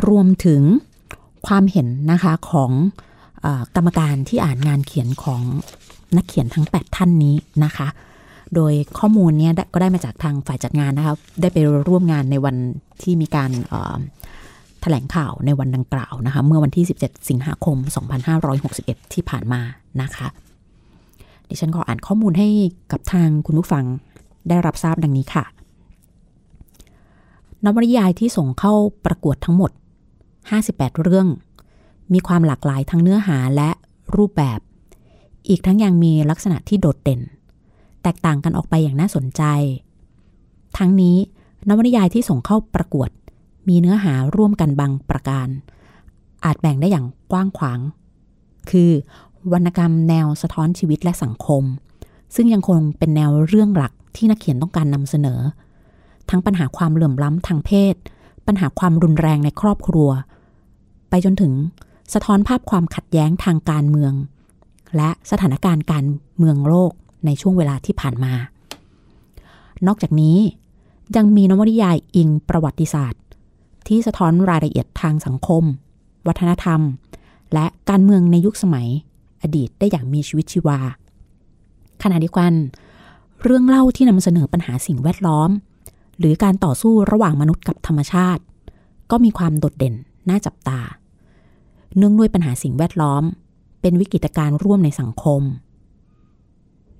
รวมถึงความเห็นนะคะของกรรมการที่อ่านงานเขียนของนักเขียนทั้ง 8 ท่านนี้นะคะ โดยข้อมูลนี้ก็ได้มาจากทางฝ่ายจัดงานนะคะได้ไปร่วมงานในวันที่มีการแถลงข่าวในวันดังกล่าวนะคะเมื่อวันที่ 17 สิงหาคม 2561 ที่ผ่านมานะคะดิฉันขออ่านข้อมูลให้กับทางคุณผู้ฟังได้รับทราบดังนี้ค่ะนวนิยายที่ส่งเข้าประกวดทั้งหมด 58 เรื่อง มีความหลากหลายทั้งเนื้อหาและรูปแบบ อีกทั้งยังมีลักษณะที่โดดเด่น แตกต่างกันออกไปอย่างน่าสนใจ ทั้งนี้นวนิยายที่ส่งเข้าประกวด มีเนื้อหาร่วมกันบางประการ อาจแบ่งได้อย่างกว้างขวาง คือวรรณกรรมแนวสะท้อนชีวิตและสังคม ซึ่งยังคงเป็นแนวเรื่องหลักที่นักเขียนต้องการนำเสนอ ทั้งปัญหาความเหลื่อมล้ำทางเพศ ปัญหาความรุนแรงในครอบครัว ไปจนถึงสะท้อนภาพความขัดแย้งทางการเมือง และสถานการณ์การเมืองโลก ในช่วงเวลาที่ผ่านมา นอกจากนี้ยังมีนวนิยายอิงประวัติศาสตร์ ที่สะท้อนรายละเอียดทางสังคม วัฒนธรรม และการเมืองในยุคสมัยอดีตได้อย่างมีชีวิตชีวา ขณะเดียวกัน เรื่องเล่าที่นำเสนอปัญหาสิ่งแวดล้อม หรือการต่อสู้ระหว่างมนุษย์กับธรรมชาติ ก็มีความโดดเด่นน่าจับตา เนื่องด้วยปัญหาสิ่งแวดล้อม เป็นวิกฤตการณ์ร่วมในสังคม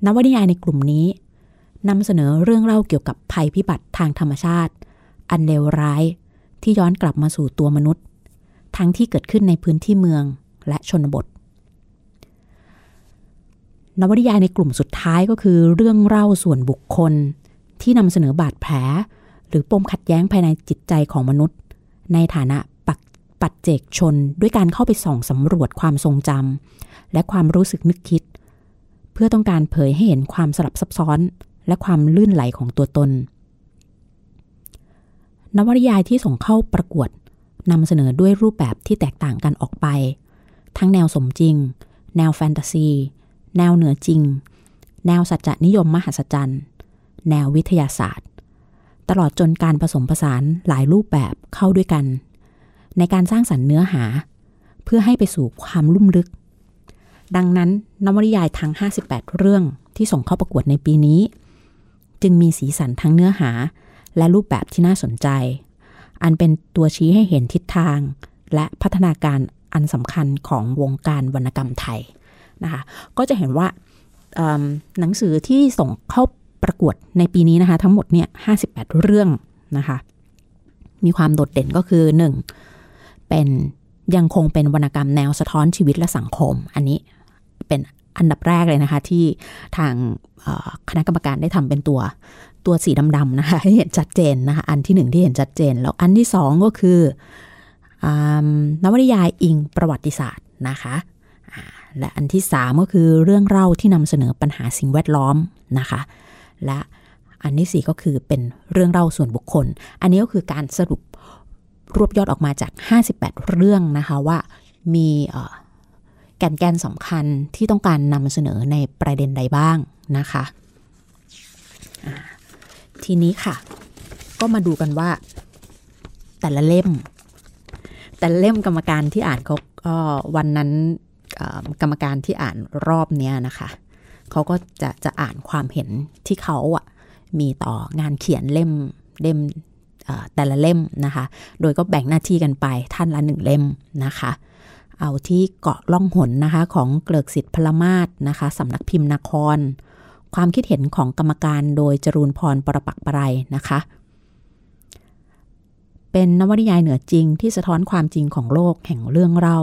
นวนิยายในกลุ่มนี้นำเสนอเรื่องเล่าเกี่ยวกับภัยพิบัติทางธรรมชาติ อันเลวร้ายที่ย้อนกลับมาสู่ตัวมนุษย์ ทั้งที่เกิดขึ้นในพื้นที่เมืองและชนบท นวนิยายในกลุ่มสุดท้ายก็คือเรื่องเล่าส่วนบุคคล ที่นำเสนอบาดแผล หรือปมขัดแย้งภายในจิตใจของมนุษย์ ในฐานะปัจเจกชนด้วยการเข้าไปส่องสำรวจความทรงจำและความรู้สึกนึกคิด เพื่อต้องการเผยให้เห็นความสลับซับซ้อน และความลื่นไหลของตัวตน นวนิยายที่ส่งเข้าประกวดนำเสนอด้วยรูปแบบที่แตกต่างกันออกไป ทั้งแนวสมจริง แนวแฟนตาซี แนวเหนือจริง แนวสัจจนิยมมหัศจรรย์ แนววิทยาศาสตร์ ตลอดจนการผสมผสานหลายรูปแบบเข้าด้วยกัน ในการสร้างสรรค์เนื้อหา เพื่อให้ไปสู่ความลุ่มลึก ดังนั้นนวนิยายทั้ง 58 เรื่องที่ส่งเข้าประกวดในปีนี้ จึงมีสีสันทั้งเนื้อหา และรูปแบบที่น่าสนใจ อันเป็นตัวชี้ให้เห็นทิศทาง และพัฒนาการอันสำคัญของวงการวรรณกรรมไทยนะคะก็จะเห็นว่าหนังสือที่ส่งเข้าประกวดในปีนี้นะคะ ทั้งหมดเนี่ย58 เรื่องนะคะ มีความโดดเด่นก็คือ 1. เป็นยังคงเป็นวรรณกรรมแนวสะท้อนชีวิตและสังคม อันนี้ เป็นอันดับแรกเลยนะคะ ที่ทางคณะกรรมการได้ทำเป็นตัวตัวสีดำๆนะคะให้เห็นชัดเจนนะคะ อันที่หนึ่งที่เห็นชัดเจน แล้วอันที่สองก็คืออนวนิยายอิงประวัติศาสตร์นะคะและอันที่สามก็คือเรื่องเล่าที่นำเสนอปัญหาสิ่งแวดล้อมนะคะ และอันที่สี่ก็คือเป็นเรื่องเล่าส่วนบุคคล อันนี้ก็คือการสรุปรวบยอดออกมาจาก 58 เรื่องนะคะว่ามี กนแกนสำคัญที่ต้องการนำเสนอในประเด็นใดบ้างนะคะ ทีนี้ค่ะ ก็มาดูกันว่า แต่ละเล่ม แต่ละเล่มกรรมการที่อ่านเขาก็วันนั้นกรรมการที่อ่านรอบเนี้ยนะคะเขาก็จะจะอ่านความเห็นที่เขาอะมีต่องานเขียนเล่มเล่มแต่ละเล่มนะคะ โดยก็แบ่งหน้าที่กันไปท่านละหนึ่งเล่มนะคะ เอาที่เกาะล่องหนนะคะ ของเกลือกสิทธิ์พลมาศนะคะสำนักพิมพ์นคร ความคิดเห็นของกรรมการโดยจรูนพรปรปักปรายนะคะ เป็นนวนิยายเหนือจริงที่สะท้อนความจริงของโลกแห่งเรื่องเล่า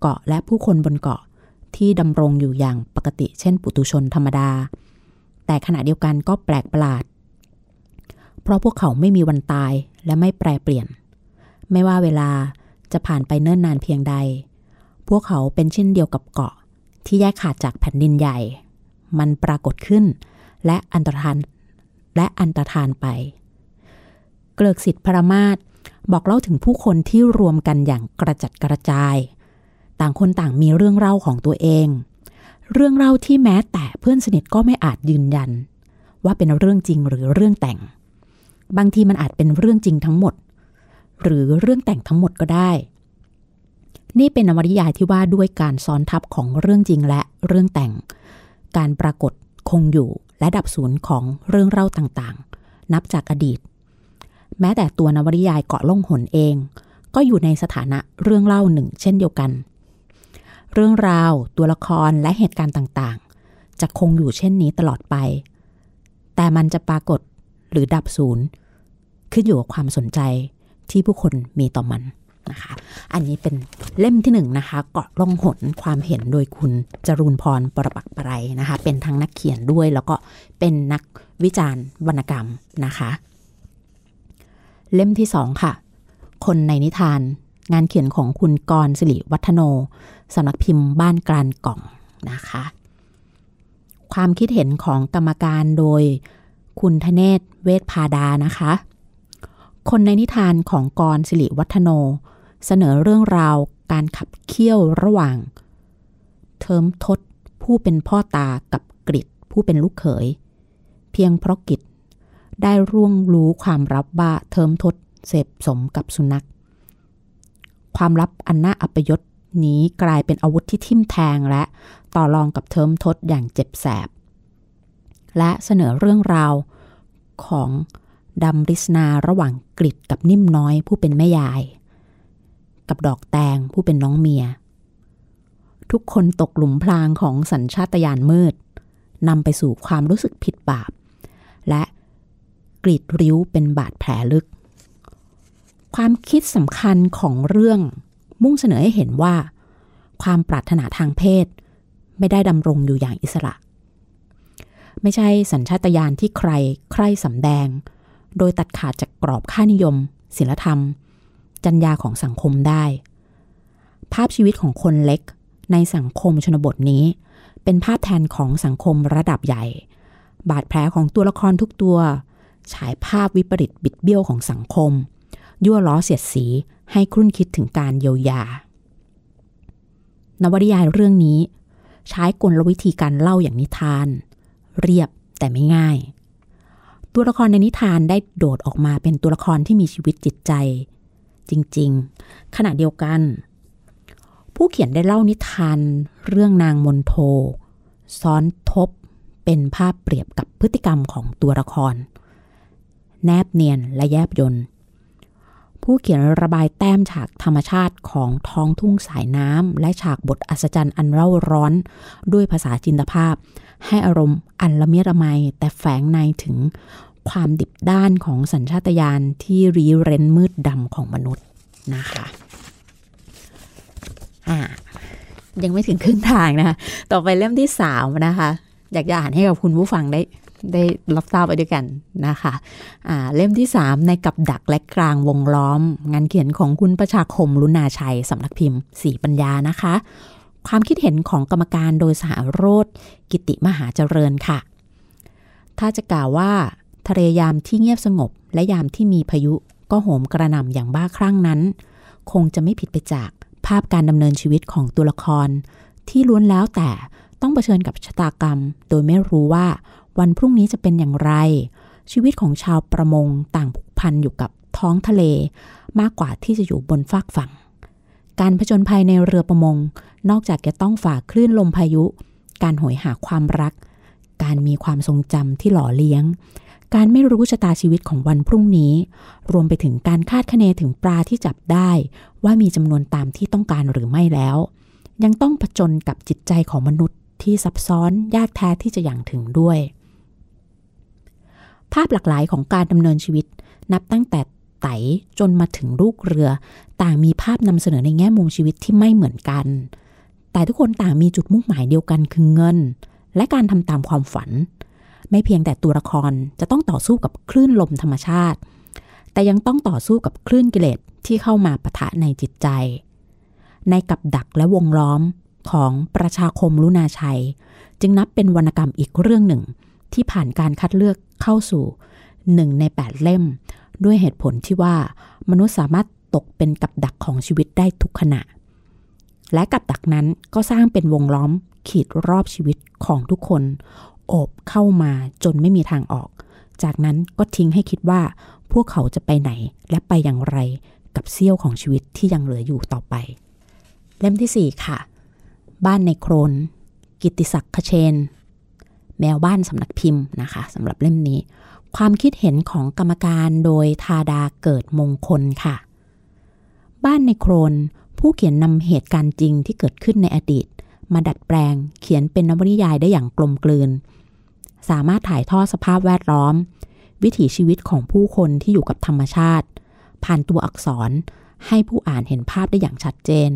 เกาะและผู้คนบนเกาะที่ดำรงอยู่อย่างปกติเช่น ปุตุชนธรรมดา แต่ขณะเดียวกันก็แปลกประหลาด เพราะพวกเขาไม่มีวันตายและไม่แปรเปลี่ยน ไม่ว่าเวลาจะผ่านไปเนิ่นนานเพียงใด พวกเขาเป็นเช่นเดียวกับเกาะ ที่แยกขาดจากแผ่นดินใหญ่ มันปรากฏขึ้น และอันตรธานและอันตรธานไป เกลือกสิทธิ์พระมาศบอกเล่าถึงผู้คนที่รวมกันอย่างกระจัดกระจาย ต่างคนต่างมีเรื่องเล่าของตัวเอง เรื่องเล่าที่แม้แต่เพื่อนสนิทก็ไม่อาจยืนยัน ว่าเป็นเรื่องจริงหรือเรื่องแต่ง บางทีมันอาจเป็นเรื่องจริงทั้งหมด หรือเรื่องแต่งทั้งหมดก็ได้ นี่เป็นนวนิยายที่ว่าด้วยการซ้อนทับของเรื่องจริงและเรื่องแต่ง การปรากฏคงอยู่และดับสูญของเรื่องเล่าต่างๆ นับจากอดีต แม้แต่ตัวนวนิยายเกาะล่องหนเอง ก็อยู่ในสถานะเรื่องเล่าหนึ่ง เช่นเดียวกัน เรื่องราว ตัวละครและเหตุการณ์ต่างๆ จะคงอยู่เช่นนี้ตลอดไป แต่มันจะปรากฏหรือดับศูนย์ขึ้นอยู่กับความสนใจที่ผู้คนมีต่อมัน นะคะ อันนี้เป็นเล่มที่หนึ่งนะคะเกาะล่องหนความเห็นโดยคุณจรูนพรปรปักปรายนะคะ เป็นทั้งนักเขียนด้วยแล้วก็เป็นนักวิจารณ์วรรณกรรมนะคะ เล่มที่สองค่ะ คนในนิทานงานเขียนของคุณกรสิริวัฒโนสำนักพิมพ์บ้านกลานกล่องนะคะ ความคิดเห็นของกรรมการโดยคุณทเนศเวทพาดานะคะ คนในนิทานของกรสิริวัฒโน เสนอเรื่องราวการขับเคี่ยวระหว่าง เทิมทศผู้เป็นพ่อตากับกริดผู้เป็นลูกเขย เพียงเพราะกิดได้ร่วงรู้ความลับว่าเทิมทศเสพสมกับสุนัข ความลับอันน่าอัปยศนี้กลายเป็นอาวุธที่ทิ่มแทงและต่อรองกับเทิมทศอย่างเจ็บแสบ และเสนอเรื่องราวของดำริสนาระหว่างกริดกับนิ่มน้อยผู้เป็นแม่ยาย กับดอกแตงผู้เป็นน้องเมีย ทุกคนตกหลุมพรางของสัญชาตญาณมืดนำไปสู่ความรู้สึกผิดบาป และกรีดริ้วเป็นบาดแผลลึก ความคิดสำคัญของเรื่องมุ่งเสนอให้เห็นว่า ความปรารถนาทางเพศ ไม่ได้ดำรงอยู่อย่างอิสระ ไม่ใช่สัญชาตญาณที่ใครใครสำแดง โดยตัดขาดจากกรอบค่านิยมศิลธรรม จัญญาของสังคมได้ ภาพชีวิตของคนเล็กในสังคมชนบทนี้ เป็นภาพแทนของสังคมระดับใหญ่ บาดแผลของตัวละครทุกตัว ฉายภาพวิปริตบิดเบี้ยวของสังคม ยั่วล้อเสียดสีให้ครุ่นคิดถึงการเยียวยา นวนิยายเรื่องนี้ ใช้กลวิธีการเล่าอย่างนิทาน เรียบแต่ไม่ง่าย ตัวละครในนิทานได้โดดออกมาเป็นตัวละครที่มีชีวิตจิตใจ จริง ๆ ขณะเดียวกัน ผู้เขียนได้เล่านิทานเรื่องนางมนโท ซ้อนทบเป็นภาพเปรียบกับพฤติกรรมของตัวละคร แนบเนียนและแยบยนต์ผู้เขียนระบายแต้มฉากธรรมชาติของท้องทุ่งสายน้ำและฉากบทอัศจรรย์อันเร่าร้อน ด้วยภาษาจินตภาพ ให้อารมณ์อันละเมียดละไมแต่แฝงในถึง ความดิบด้านของสัญชาตญาณที่รีเรนมืดดำของมนุษย์นะคะอ่ายังไม่ถึงครึ่งทางนะคะต่อไปเล่มที่สามนะคะ อยากจะอ่านให้กับคุณผู้ฟังได้ได้รับทราบไปด้วยกันนะคะะเล่มที่ 3 ในกับดักและกลางวงล้อม งานเขียนของคุณประชาคมลุนาชัยสำนักพิมพ์สีปัญญานะคะ ความคิดเห็นของกรรมการโดยสหโรธกิติมหาเจริญค่ะ ถ้าจะกล่าวว่า ทะเลยามที่เงียบสงบ และยามที่มีพายุก็โหมกระหน่ำอย่างบ้าคลั่งนั้น คงจะไม่ผิดไปจากภาพการดำเนินชีวิตของตัวละคร ที่ล้วนแล้วแต่ต้องเผชิญกับชะตากรรม โดยไม่รู้ว่าวันพรุ่งนี้จะเป็นอย่างไร ชีวิตของชาวประมงต่างผูกพันอยู่กับท้องทะเล มากกว่าที่จะอยู่บนฟากฝั่ง การผจญภัยในเรือประมง นอกจากจะต้องฝ่าคลื่นลมพายุ การหอยหาความรัก การมีความทรงจำที่หล่อเลี้ยง การไม่รู้ชะตาชีวิตของวันพรุ่งนี้ รวมไปถึงการคาดคะเนถึงปลาที่จับได้ ว่ามีจำนวนตามที่ต้องการหรือไม่แล้ว ยังต้องผจญกับจิตใจของมนุษย์ที่ซับซ้อนยากแท้ที่จะอย่างถึงด้วย ภาพหลากหลายของการดำเนินชีวิต นับตั้งแต่ไตจนมาถึงลูกเรือ ต่างมีภาพนำเสนอในแง่มุมชีวิตที่ไม่เหมือนกัน แต่ทุกคนต่างมีจุดมุ่งหมายเดียวกันคือเงิน และการทำตามความฝัน ไม่เพียงแต่ตัวละครจะต้องต่อสู้กับคลื่นลมธรรมชาติ แต่ยังต้องต่อสู้กับคลื่นกิเลสที่เข้ามาปะทะในจิตใจ ในกับดักและวงล้อมของประชาคมลุนาชัย จึงนับเป็นวรรณกรรมอีกเรื่องหนึ่ง ที่ผ่านการคัดเลือกเข้าสู่หนึ่งในแปดเล่ม ด้วยเหตุผลที่ว่ามนุษย์สามารถตกเป็นกับดักของชีวิตได้ทุกขณะ และกับดักนั้นก็สร้างเป็นวงล้อมขีดรอบชีวิตของทุกคน โอบเข้ามาจนไม่มีทางออก จากนั้นก็ทิ้งให้คิดว่า พวกเขาจะไปไหนและไปอย่างไรกับเสี้ยวของชีวิตที่ยังเหลืออยู่ต่อไป เล่มที่ 4 ค่ะ บ้านในโครน กิติศักดิ์ขเชน แมวบ้านสำนักพิมพ์นะคะสำหรับเล่มนี้ ความคิดเห็นของกรรมการโดยทาดาเกิดมงคลค่ะ บ้านในโครน ผู้เขียนนำเหตุการณ์จริงที่เกิดขึ้นในอดีต มาดัดแปลงเขียนเป็นนวนิยายได้อย่างกลมกลืน สามารถถ่ายทอดสภาพแวดล้อม วิถีชีวิตของผู้คนที่อยู่กับธรรมชาติ ผ่านตัวอักษรให้ผู้อ่านเห็นภาพได้อย่างชัดเจน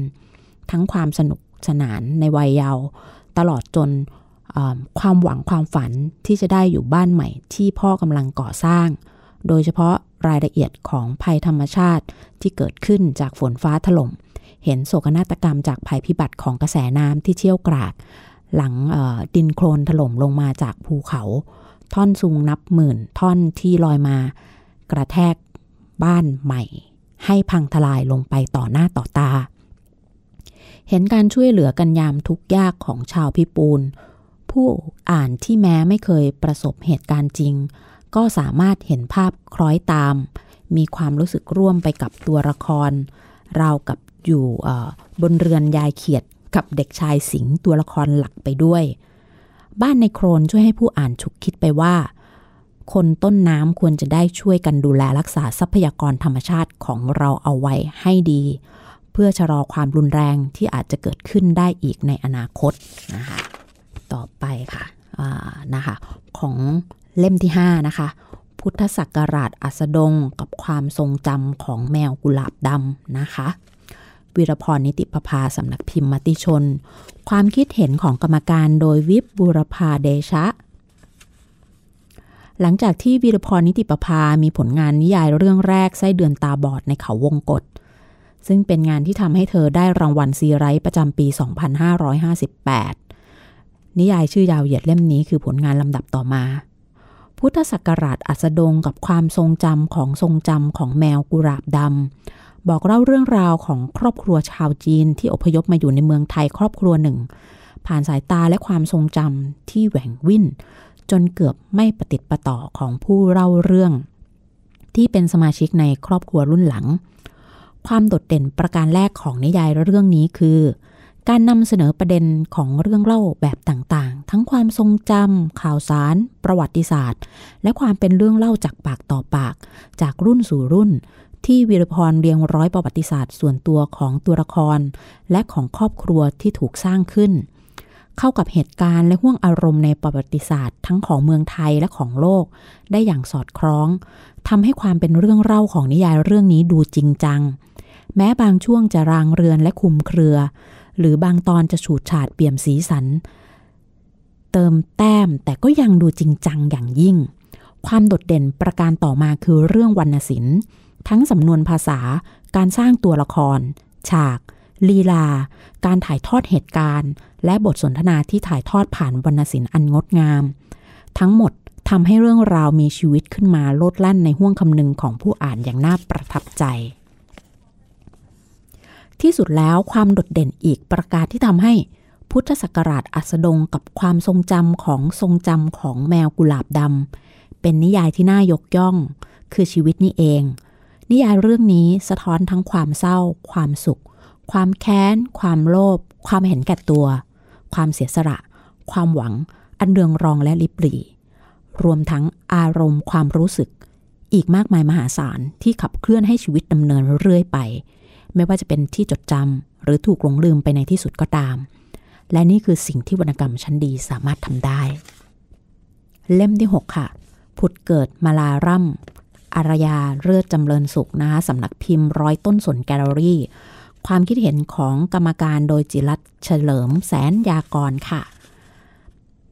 ทั้งความสนุกสนานในวัยเยาว์ตลอดจนความหวังความฝันที่จะได้อยู่บ้านใหม่ที่พ่อกำลังก่อสร้าง โดยเฉพาะรายละเอียดของภัยธรรมชาติที่เกิดขึ้นจากฝนฟ้าถล่ม เห็นโศกนาฏกรรมจากภัยพิบัติของกระแสน้ำที่เชี่ยวกราก หลังดินโคลนถล่มลงมาจากภูเขา ท่อนซุงนับหมื่น ท่อนที่ลอยมากระแทกบ้านใหม่ ให้พังทลายลงไปต่อหน้าต่อตา เห็นการช่วยเหลือกันยามทุกยากของชาวพิปูน ผู้อ่านที่แม้ไม่เคยประสบเหตุการณ์จริง ก็สามารถเห็นภาพคล้อยตาม มีความรู้สึกร่วมไปกับตัวละคร เรากับอยู่บนเรือนยายเขียด กับเด็กชายสิงห์ตัวละครหลักไปด้วย บ้านในโครนช่วยให้ผู้อ่านฉุกคิดไปว่า คนต้นน้ำควรจะได้ช่วยกันดูแลรักษาทรัพยากรธรรมชาติของเราเอาไว้ให้ดี เพื่อชะลอความรุนแรงที่อาจจะเกิดขึ้นได้อีกในอนาคตนะคะต่อไปค่ะนะคะของเล่มที่ 5 นะคะพุทธศักราชอัสดงกับความทรงจำของแมวกุหลาบดำนะคะ วิรพรนิติพภาสำนักพิมพ์มติชน ความคิดเห็นของกรรมการโดยวิบบุรพาเดชะ หลังจากที่วีรพรนิติปภามีผลงานนิยายเรื่องแรกไส้เดือนตาบอดในเขาวงกฏซึ่งเป็นงานที่ทำให้เธอได้รางวัลซีไรต์ประจำปี 2558 นิยายชื่อยาวเหยียดเล่มนี้คือผลงานลำดับต่อมา พุทธศักราชอัสดงกับความทรงจำของทรงจำของแมวกุราบดำ บอกเล่าเรื่องราวของครอบครัวชาวจีนที่อพยพมาอยู่ในเมืองไทยครอบครัวหนึ่ง ผ่านสายตาและความทรงจำที่แหว่งวิ่น จนเกือบไม่ปฏิติประต่อของผู้เล่าเรื่อง ที่เป็นสมาชิกในครอบครัวรุ่นหลัง ความโดดเด่นประการแรกของนิยายเรื่องนี้คือ การนำเสนอประเด็นของเรื่องเล่าแบบต่างๆ ทั้งความทรงจำข่าวสาร ประวัติศาสตร์ และความเป็นเรื่องเล่าจากปากต่อปาก จากรุ่นสู่รุ่น ที่วิรพรเรียงร้อยประวัติศาสตร์ส่วนตัวของตัวละคร และของครอบครัวที่ถูกสร้างขึ้น เข้ากับเหตุการณ์และห่วงอารมณ์ในประวัติศาสตร์ทั้งของเมืองไทยและของโลก ได้อย่างสอดคล้องทำให้ความเป็นเรื่องเล่าของนิยายเรื่องนี้ดูจริงจัง แม้บางช่วงจะรางเรือนและคุมเครือ หรือบางตอนจะฉูดฉาดเปี่ยมสีสัน เติมแต้มแต่ก็ยังดูจริงจังอย่างยิ่งความโดดเด่นประการต่อมาคือเรื่องวรรณศิลป์ ทั้งสำนวนภาษา การสร้างตัวละคร ฉาก ลีลา การถ่ายทอดเหตุการณ์ และบทสนทนาที่ถ่ายทอดผ่านวรรณศิลป์อันงดงาม ทั้งหมดทำให้เรื่องราวมีชีวิตขึ้นมาโลดแล่นในห้วงคำนึงของผู้อ่านอย่างน่าประทับใจ ที่สุดแล้วความโดดเด่นอีกประการที่ทำให้พุทธศักราชอัสดงกับความทรงจำของทรงจำของแมวกุหลาบดำเป็นนิยายที่น่ายกย่อง คือชีวิตนี่เอง นิยายเรื่องนี้สะท้อนทั้งความเศร้า ความสุข ความแค้น ความโลภ ความเห็นแก่ตัว ความเสียสละ ความหวัง อันเรืองรองและลิบหลีรวมทั้งอารมณ์ความรู้สึก อีกมากมายมหาศาลที่ขับเคลื่อนให้ชีวิตดำเนินเรื่อยไป ไม่ว่าจะเป็นที่จดจำหรือถูกหลงลืมไปในที่สุดก็ตาม และนี่คือสิ่งที่วรรณกรรมชั้นดีสามารถทำได้ เล่มที่ 6 ค่ะ ผุดเกิดมาลาร่ำ อารยาเลือดจำเริญสุขนะคะสำนักพิมพ์ร้อยต้นสนแกลเลอรี่ ความคิดเห็นของกรรมการโดยจิรัตเฉลิมแสนยากรค่ะ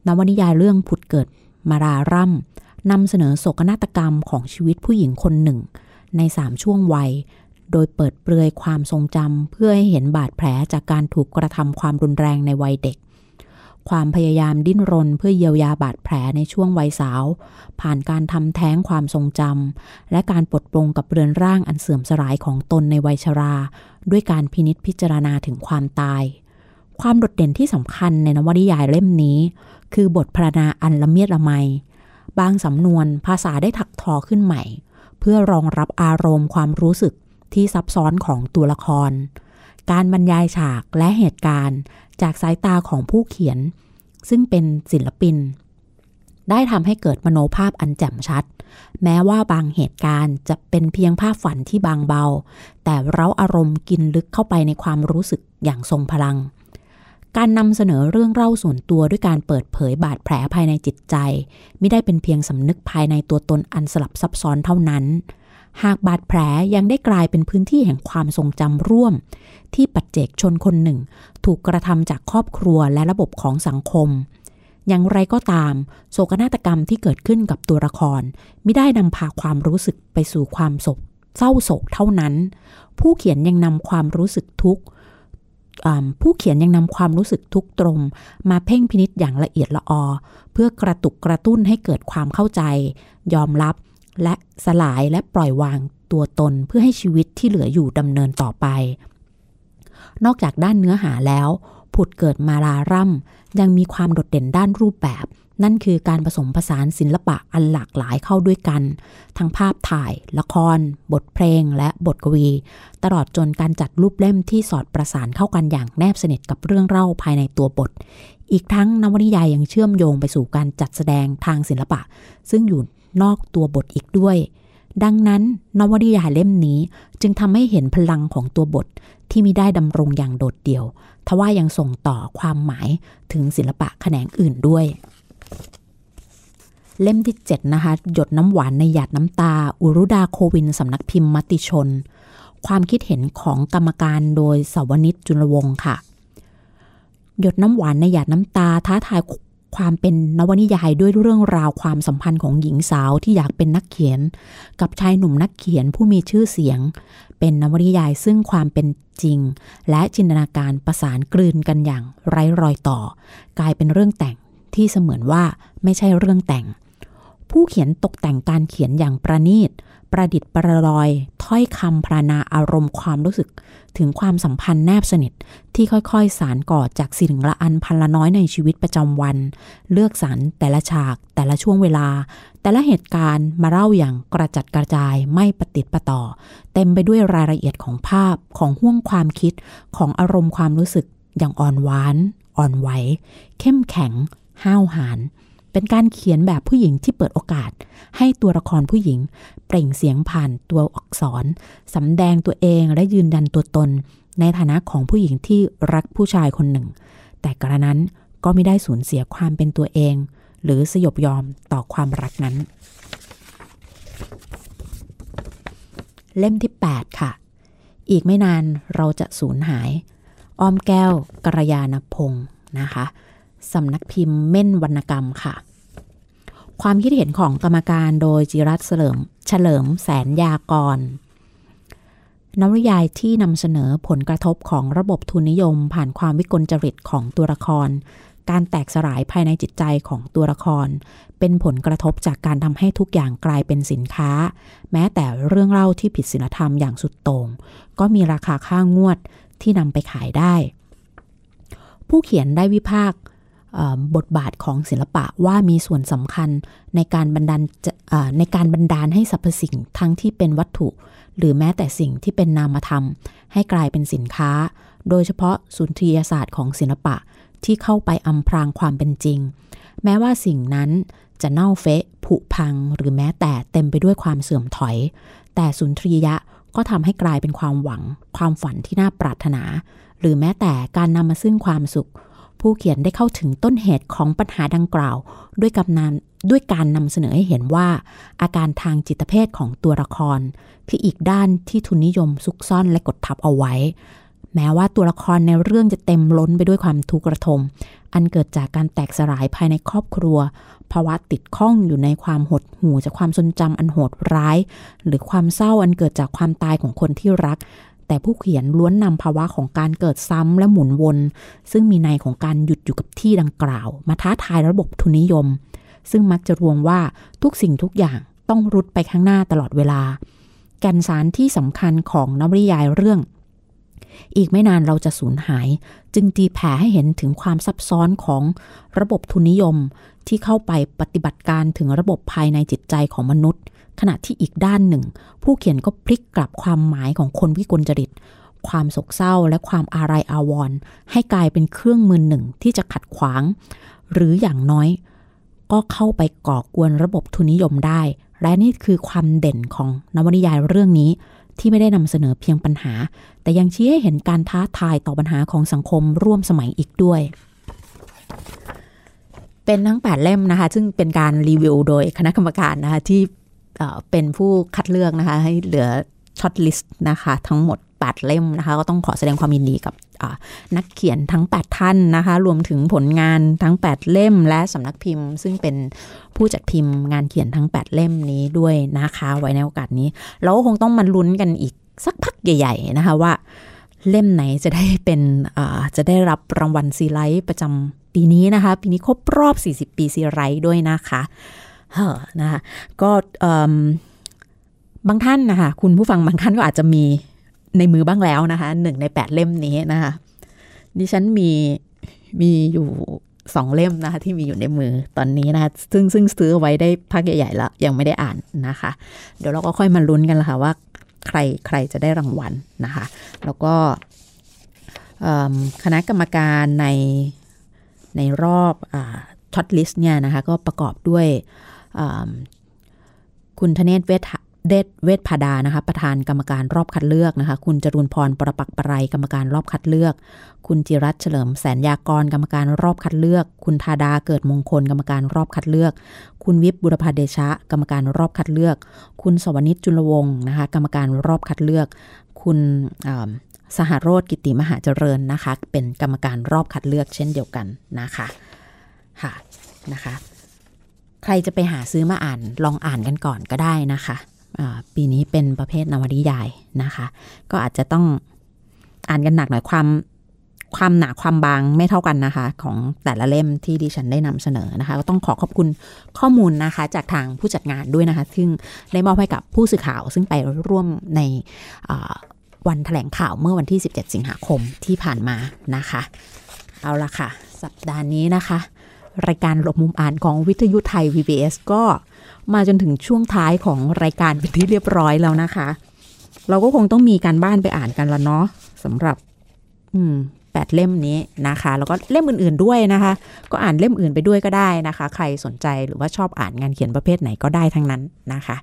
นวนิยายเรื่องผุดเกิดมาราร่ำนำเสนอโศกนาฏกรรมของชีวิตผู้หญิงคนหนึ่ง ในสามช่วงวัย โดยเปิดเปลือยความทรงจำเพื่อให้เห็นบาดแผลจากการถูกกระทำความรุนแรงในวัยเด็ก ความพยายามดิ้นรนเพื่อเยียวยาบาดแผลในช่วงวัยสาว ผ่านการทำแท้งความทรงจำและการปลดปลงกับเรือนร่างอันเสื่อมสลายของตนในวัยชรา ด้วยการพินิษพิจารณาถึงความตาย ความโดดเด่นที่สำคัญในนวนิยายเล่มนี้ คือบทพรรณนาอันละเมียดละไม บางสำนวนภาษาได้ถักทอขึ้นใหม่ เพื่อรองรับอารมณ์ความรู้สึกที่ซับซ้อนของตัวละคร การบรรยายฉากและเหตุการณ์จากสายตาของผู้เขียน ซึ่งเป็นศิลปิน ได้ทำให้เกิดมโนภาพอันแจ่มชัด แม้ว่าบางเหตุการณ์จะเป็นเพียงภาพฝันที่บางเบา แต่เราอารมณ์กินลึกเข้าไปในความรู้สึกอย่างทรงพลัง การนำเสนอเรื่องเล่าส่วนตัวด้วยการเปิดเผยบาดแผลภายในจิตใจ ไม่ได้เป็นเพียงสำนึกภายในตัวตนอันสลับซับซ้อนเท่านั้น หากบาดแผลยังได้กลายเป็นพื้นที่แห่งความทรงจำร่วม ที่ปัจเจกชนคนหนึ่ง ถูกกระทำจากครอบครัวและระบบของสังคม อย่างไรก็ตาม โศกนาฏกรรมที่เกิดขึ้นกับตัวละคร ไม่ได้นำพาความรู้สึกไปสู่ความโศกเศร้าโศกเท่านั้น ผู้เขียนยังนำความรู้สึกทุกข์ผู้เขียนยังนำความรู้สึกทุกตรง มาเพ่งพินิษอย่างละเอียดละออ เพื่อกระตุกกระตุ้นให้เกิดความเข้าใจ ยอมรับ และสลายและปล่อยวางตัวตนเพื่อให้ชีวิตที่เหลืออยู่ดำเนินต่อไป นอกจากด้านเนื้อหาแล้ว ผุดเกิดมาลาร่ำยังมีความโดดเด่นด้านรูปแบบ นั่นคือการผสมผสานศิลปะอันหลากหลายเข้าด้วยกัน ทั้งภาพถ่าย ละคร บทเพลง และบทกวี ตลอดจนการจัดรูปเล่มที่สอดประสานเข้ากันอย่างแนบสนิทกับเรื่องเล่าภายในตัวบทอีกทั้งนวนิยายยังเชื่อมโยงไปสู่การจัดแสดงทางศิลปะ ซึ่งอยู่ นอกตัวบทอีกด้วย ดังนั้นนวนิยายเล่มนี้จึงทำให้เห็นพลังของตัวบทที่มีได้ดำรงอย่างโดดเดี่ยว ทว่ายังส่งต่อความหมายถึงศิลปะแขนงอื่นด้วย เล่มที่ 7 นะคะ หยดน้ำหวานในหยาดน้ำตา อุรุดาโควินสำนักพิมพ์มติชน ความคิดเห็นของกรรมการโดยสวนิชจุลวงศ์ค่ะ หยดน้ำหวานในหยาดน้ำตาท้าทาย ความเป็นนวนิยายด้วยเรื่องราวความสัมพันธ์ของหญิงสาวที่อยากเป็นนักเขียน กับชายหนุ่มนักเขียนผู้มีชื่อเสียง เป็นนวนิยายซึ่งความเป็นจริง และจินตนาการประสานกลืนกันอย่างไร้รอยต่อ กลายเป็นเรื่องแต่งที่เสมือนว่าไม่ใช่เรื่องแต่ง ผู้เขียนตกแต่งการเขียนอย่างประณีต ประดิษฐ์ประลอย ถ้อยคำพรรณนาอารมณ์ความรู้สึก ถึงความสัมพันธ์แนบสนิท ที่ค่อยๆ สารก่อจากสิ่งละอันพันละน้อยในชีวิตประจำวัน เลือกสรรแต่ละฉาก แต่ละช่วงเวลา แต่ละเหตุการณ์มาเล่าอย่างกระจัดกระจายไม่ปฏิดประต่อ เต็มไปด้วยรายละเอียดของภาพของห่วงความคิดของอารมณ์ความรู้สึกอย่างอ่อนหวาน อ่อนไหว เข้มแข็ง ห้าวหาญ เป็นการเขียนแบบผู้หญิงที่เปิดโอกาส ให้ตัวละครผู้หญิง เปล่งเสียงผ่านตัวอักษรสำแดงตัวเองและยืนยันตัวตน ในฐานะของผู้หญิงที่รักผู้ชายคนหนึ่ง แต่กระนั้นก็ไม่ได้สูญเสียความเป็นตัวเอง หรือสยบยอมต่อความรักนั้น เล่มที่ 8 ค่ะ อีกไม่นานเราจะสูญหาย อ้อมแก้วกระยานพงศ์นะคะ สำนักพิมพ์เม่นวรรณกรรมค่ะ ความคิดเห็นของกรรมการโดยจิรัตเฉลิมเฉลิมแสนยากรนวนิยายที่นำเสนอผลกระทบของระบบทุนนิยม ผ่านความวิกลจริตของตัวละคร การแตกสลายภายในจิตใจของตัวละคร เป็นผลกระทบจากการทำให้ทุกอย่างกลายเป็นสินค้า แม้แต่เรื่องเล่าที่ผิดศีลธรรมอย่างสุดโต่งก็มีราคาค่างวดที่นำไปขายได้ ผู้เขียนได้วิพากษ์ บทบาทของศิลปะว่ามีส่วนสำคัญในการบันดาลในการบันดาลให้สรรพสิ่งทั้งที่เป็นวัตถุ หรือแม้แต่สิ่งที่เป็นนามธรรม ให้กลายเป็นสินค้า โดยเฉพาะสุนทรียศาสตร์ของศิลปะที่เข้าไปอำพรางความเป็นจริง แม้ว่าสิ่งนั้นจะเน่าเฟะผุพังหรือแม้แต่เต็มไปด้วยความเสื่อมถอย แต่สุนทรียะก็ทำให้กลายเป็นความหวัง ความฝันที่น่าปรารถนา หรือแม้แต่การนำมาซึ่งความสุข ผู้เขียนได้เข้าถึงต้นเหตุของปัญหาดังกล่าว ด้วยกำนำด้วยการนำเสนอให้เห็นว่า อาการทางจิตเภทของตัวละคร คืออีกด้านที่ทุนนิยมซุกซ่อนและกดทับเอาไว้ แม้ว่าตัวละครในเรื่องจะเต็มล้นไปด้วยความทุกข์ระทม อันเกิดจากการแตกสลายภายในครอบครัว ภาวะติดข้องอยู่ในความหดหู่จากความทรงจำอันโหดร้าย หรือความเศร้าอันเกิดจากความตายของคนที่รัก แต่ผู้เขียนล้วนนำภาวะของการเกิดซ้ำและหมุนวน ซึ่งมีในของการหยุดอยู่กับที่ดังกล่าว มาท้าทายระบบทุนนิยม ซึ่งมักจะรวมว่าทุกสิ่งทุกอย่างต้องรุดไปข้างหน้าตลอดเวลา แกนสารที่สำคัญของนวนิยายเรื่อง อีกไม่นานเราจะสูญหาย จึงตีแผ่ให้เห็นถึงความซับซ้อนของระบบทุนนิยมที่เข้าไปปฏิบัติการถึงระบบภายในจิตใจของมนุษย์ ขณะที่อีกด้านหนึ่ง ผู้เขียนก็พลิกกลับความหมายของคนวิกลจริต ความโศกเศร้าและความอาลัยอาวรณ์ให้กลายเป็นเครื่องมือหนึ่งที่จะขัดขวาง หรืออย่างน้อย ก็เข้าไปก่อกวนระบบทุนนิยมได้ และนี่คือความเด่นของนวนิยายเรื่องนี้ที่ไม่ได้นำเสนอเพียงปัญหา แต่ยังชี้ให้เห็นการท้าทายต่อปัญหาของสังคมร่วมสมัยอีกด้วย เป็นทั้ง 8 เล่มนะคะ ซึ่งเป็นการรีวิวโดยคณะกรรมการนะคะที่ เป็นผู้คัดเลือกนะคะ ให้เหลือ shortlist นะคะ ทั้งหมด 8 เล่มนะคะ ก็ต้องขอแสดงความยินดีกับนักเขียนทั้ง 8 ท่านนะคะ รวมถึงผลงานทั้ง 8 เล่ม และสำนักพิมพ์ ซึ่งเป็นผู้จัดพิมพ์งานเขียนทั้ง 8 เล่มนี้ด้วยนะคะ ไว้ในโอกาสนี้ เราก็คงต้องมาลุ้นกันอีกสักพักใหญ่ ๆ นะคะว่าเล่มไหนจะได้เป็นจะได้รับรางวัลซีไรท์ประจำปีนี้นะคะ ปีนี้ครบรอบ 40 ปีซีไรท์ด้วยนะคะ เฮ้อนะคะก็บางท่านนะคะคุณผู้ฟังบางท่านก็อาจจะมีในมือบ้างแล้วนะคะหนึ่งในแปดเล่มนี้นะคะดิฉันมีมีอยู่สองเล่มนะคะที่มีอยู่ในมือตอนนี้นะคะซึ่งซึ่งซื้อไว้ได้พักใหญ่ๆแล้วยังไม่ได้อ่านนะคะ เดี๋ยวเราก็ค่อยมาลุ้นกันละค่ะว่าใครใครจะได้รางวัลนะคะ แล้วก็คณะกรรมการในในรอบ shortlist เนี่ยนะคะ ก็ประกอบด้วย คุณธเนศเวทเดชเวทพาดานะคะประธานกรรมการรอบคัดเลือกนะคะ คุณจรุนพรประปักปรายกรรมการรอบคัดเลือก คุณจิรัตเฉลิมแสนยากรกรรมการรอบคัดเลือก คุณธาดาเกิดมงคลกรรมการรอบคัดเลือก คุณวิบบุรพาเดชะ กรรมการรอบคัดเลือก คุณสวนิชจุลวงศ์นะคะ กรรมการรอบคัดเลือก คุณสหโรธกิติมหาเจริญนะคะ เป็นกรรมการรอบคัดเลือกเช่นเดียวกันนะคะค่ะนะคะ ใครจะไปหาซื้อมาอ่านลองอ่านกันก่อนก็ได้นะคะปีนี้เป็นประเภทนวนิยายนะคะ ก็อาจจะต้องอ่านกันหนักหน่อยความความหนาความบางไม่เท่ากันนะคะ ของแต่ละเล่มที่ดิฉันได้นำเสนอนะคะ ก็ต้องขอขอบคุณข้อมูลนะคะ จากทางผู้จัดงานด้วยนะคะ ซึ่งได้มอบให้กับผู้สื่อข่าว ซึ่งไปร่วมในวันถแถลงข่าวเมื่อวันที่ 17 สิงหาคมที่ผ่านมานะคะ เอาละค่ะ สัปดาห์นี้นะคะ รายการหลบมุมอ่านของวิทยุไทย VBS ก็มาจนถึงช่วงท้ายของรายการเป็นที่เรียบร้อยแล้วนะคะ เราก็คงต้องมีการบ้านไปอ่านกันละเนาะสำหรับ อืมแปดเล่มนี้นะคะ แล้วก็เล่มอื่นๆด้วยนะคะ ก็อ่านเล่มอื่นไปด้วยก็ได้นะคะ ใครสนใจหรือว่าชอบอ่านงานเขียนประเภทไหนก็ได้ทั้งนั้นนะคะ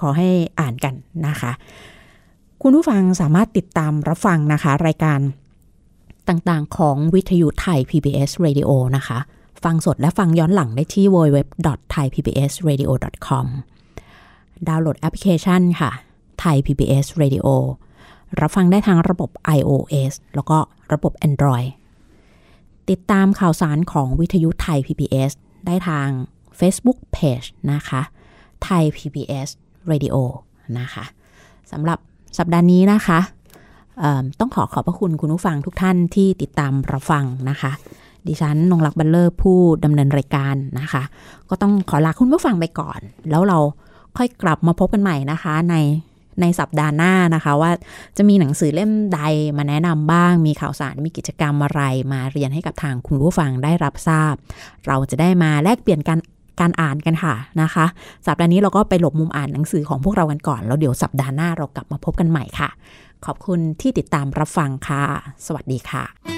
ขอให้อ่านกันนะคะ คุณผู้ฟังสามารถติดตามรับฟังนะคะ รายการต่างๆของวิทยุไทย PBS Radio นะคะ ฟังสดและฟังย้อนหลังได้ที่ www.thaipbsradio.com ดาวน์โหลดแอปพลิเคชันค่ะ Thai PBS Radio รับฟังได้ทางระบบ iOS แล้วก็ระบบ Android ติดตามข่าวสารของวิทยุไทย PBS ได้ทาง Facebook Page นะคะไทย PBS Radio นะคะสำหรับสัปดาห์นี้นะคะ ต้องขอขอบพระคุณคุณผู้ฟังทุกท่านที่ติดตามรับฟังนะคะ ดิฉันนงรักบัลเลอร์ผู้ดำเนินรายการนะคะ ก็ต้องขอลาคุณผู้ฟังไปก่อน แล้วเราค่อยกลับมาพบกันใหม่นะคะ ในในสัปดาห์หน้านะคะ ว่าจะมีหนังสือเล่มใดมาแนะนำบ้าง มีข่าวสารมีกิจกรรมอะไรมาเรียนให้กับทางคุณผู้ฟังได้รับทราบ เราจะได้มาแลกเปลี่ยนกันการอ่านกันค่ะนะคะ สัปดาห์นี้เราก็ไปหลบมุมอ่านหนังสือของพวกเรากันก่อนแล้วเดี๋ยวสัปดาห์หน้าเรากลับมาพบกันใหม่ค่ะ ขอบคุณที่ติดตามรับฟังค่ะ สวัสดีค่ะ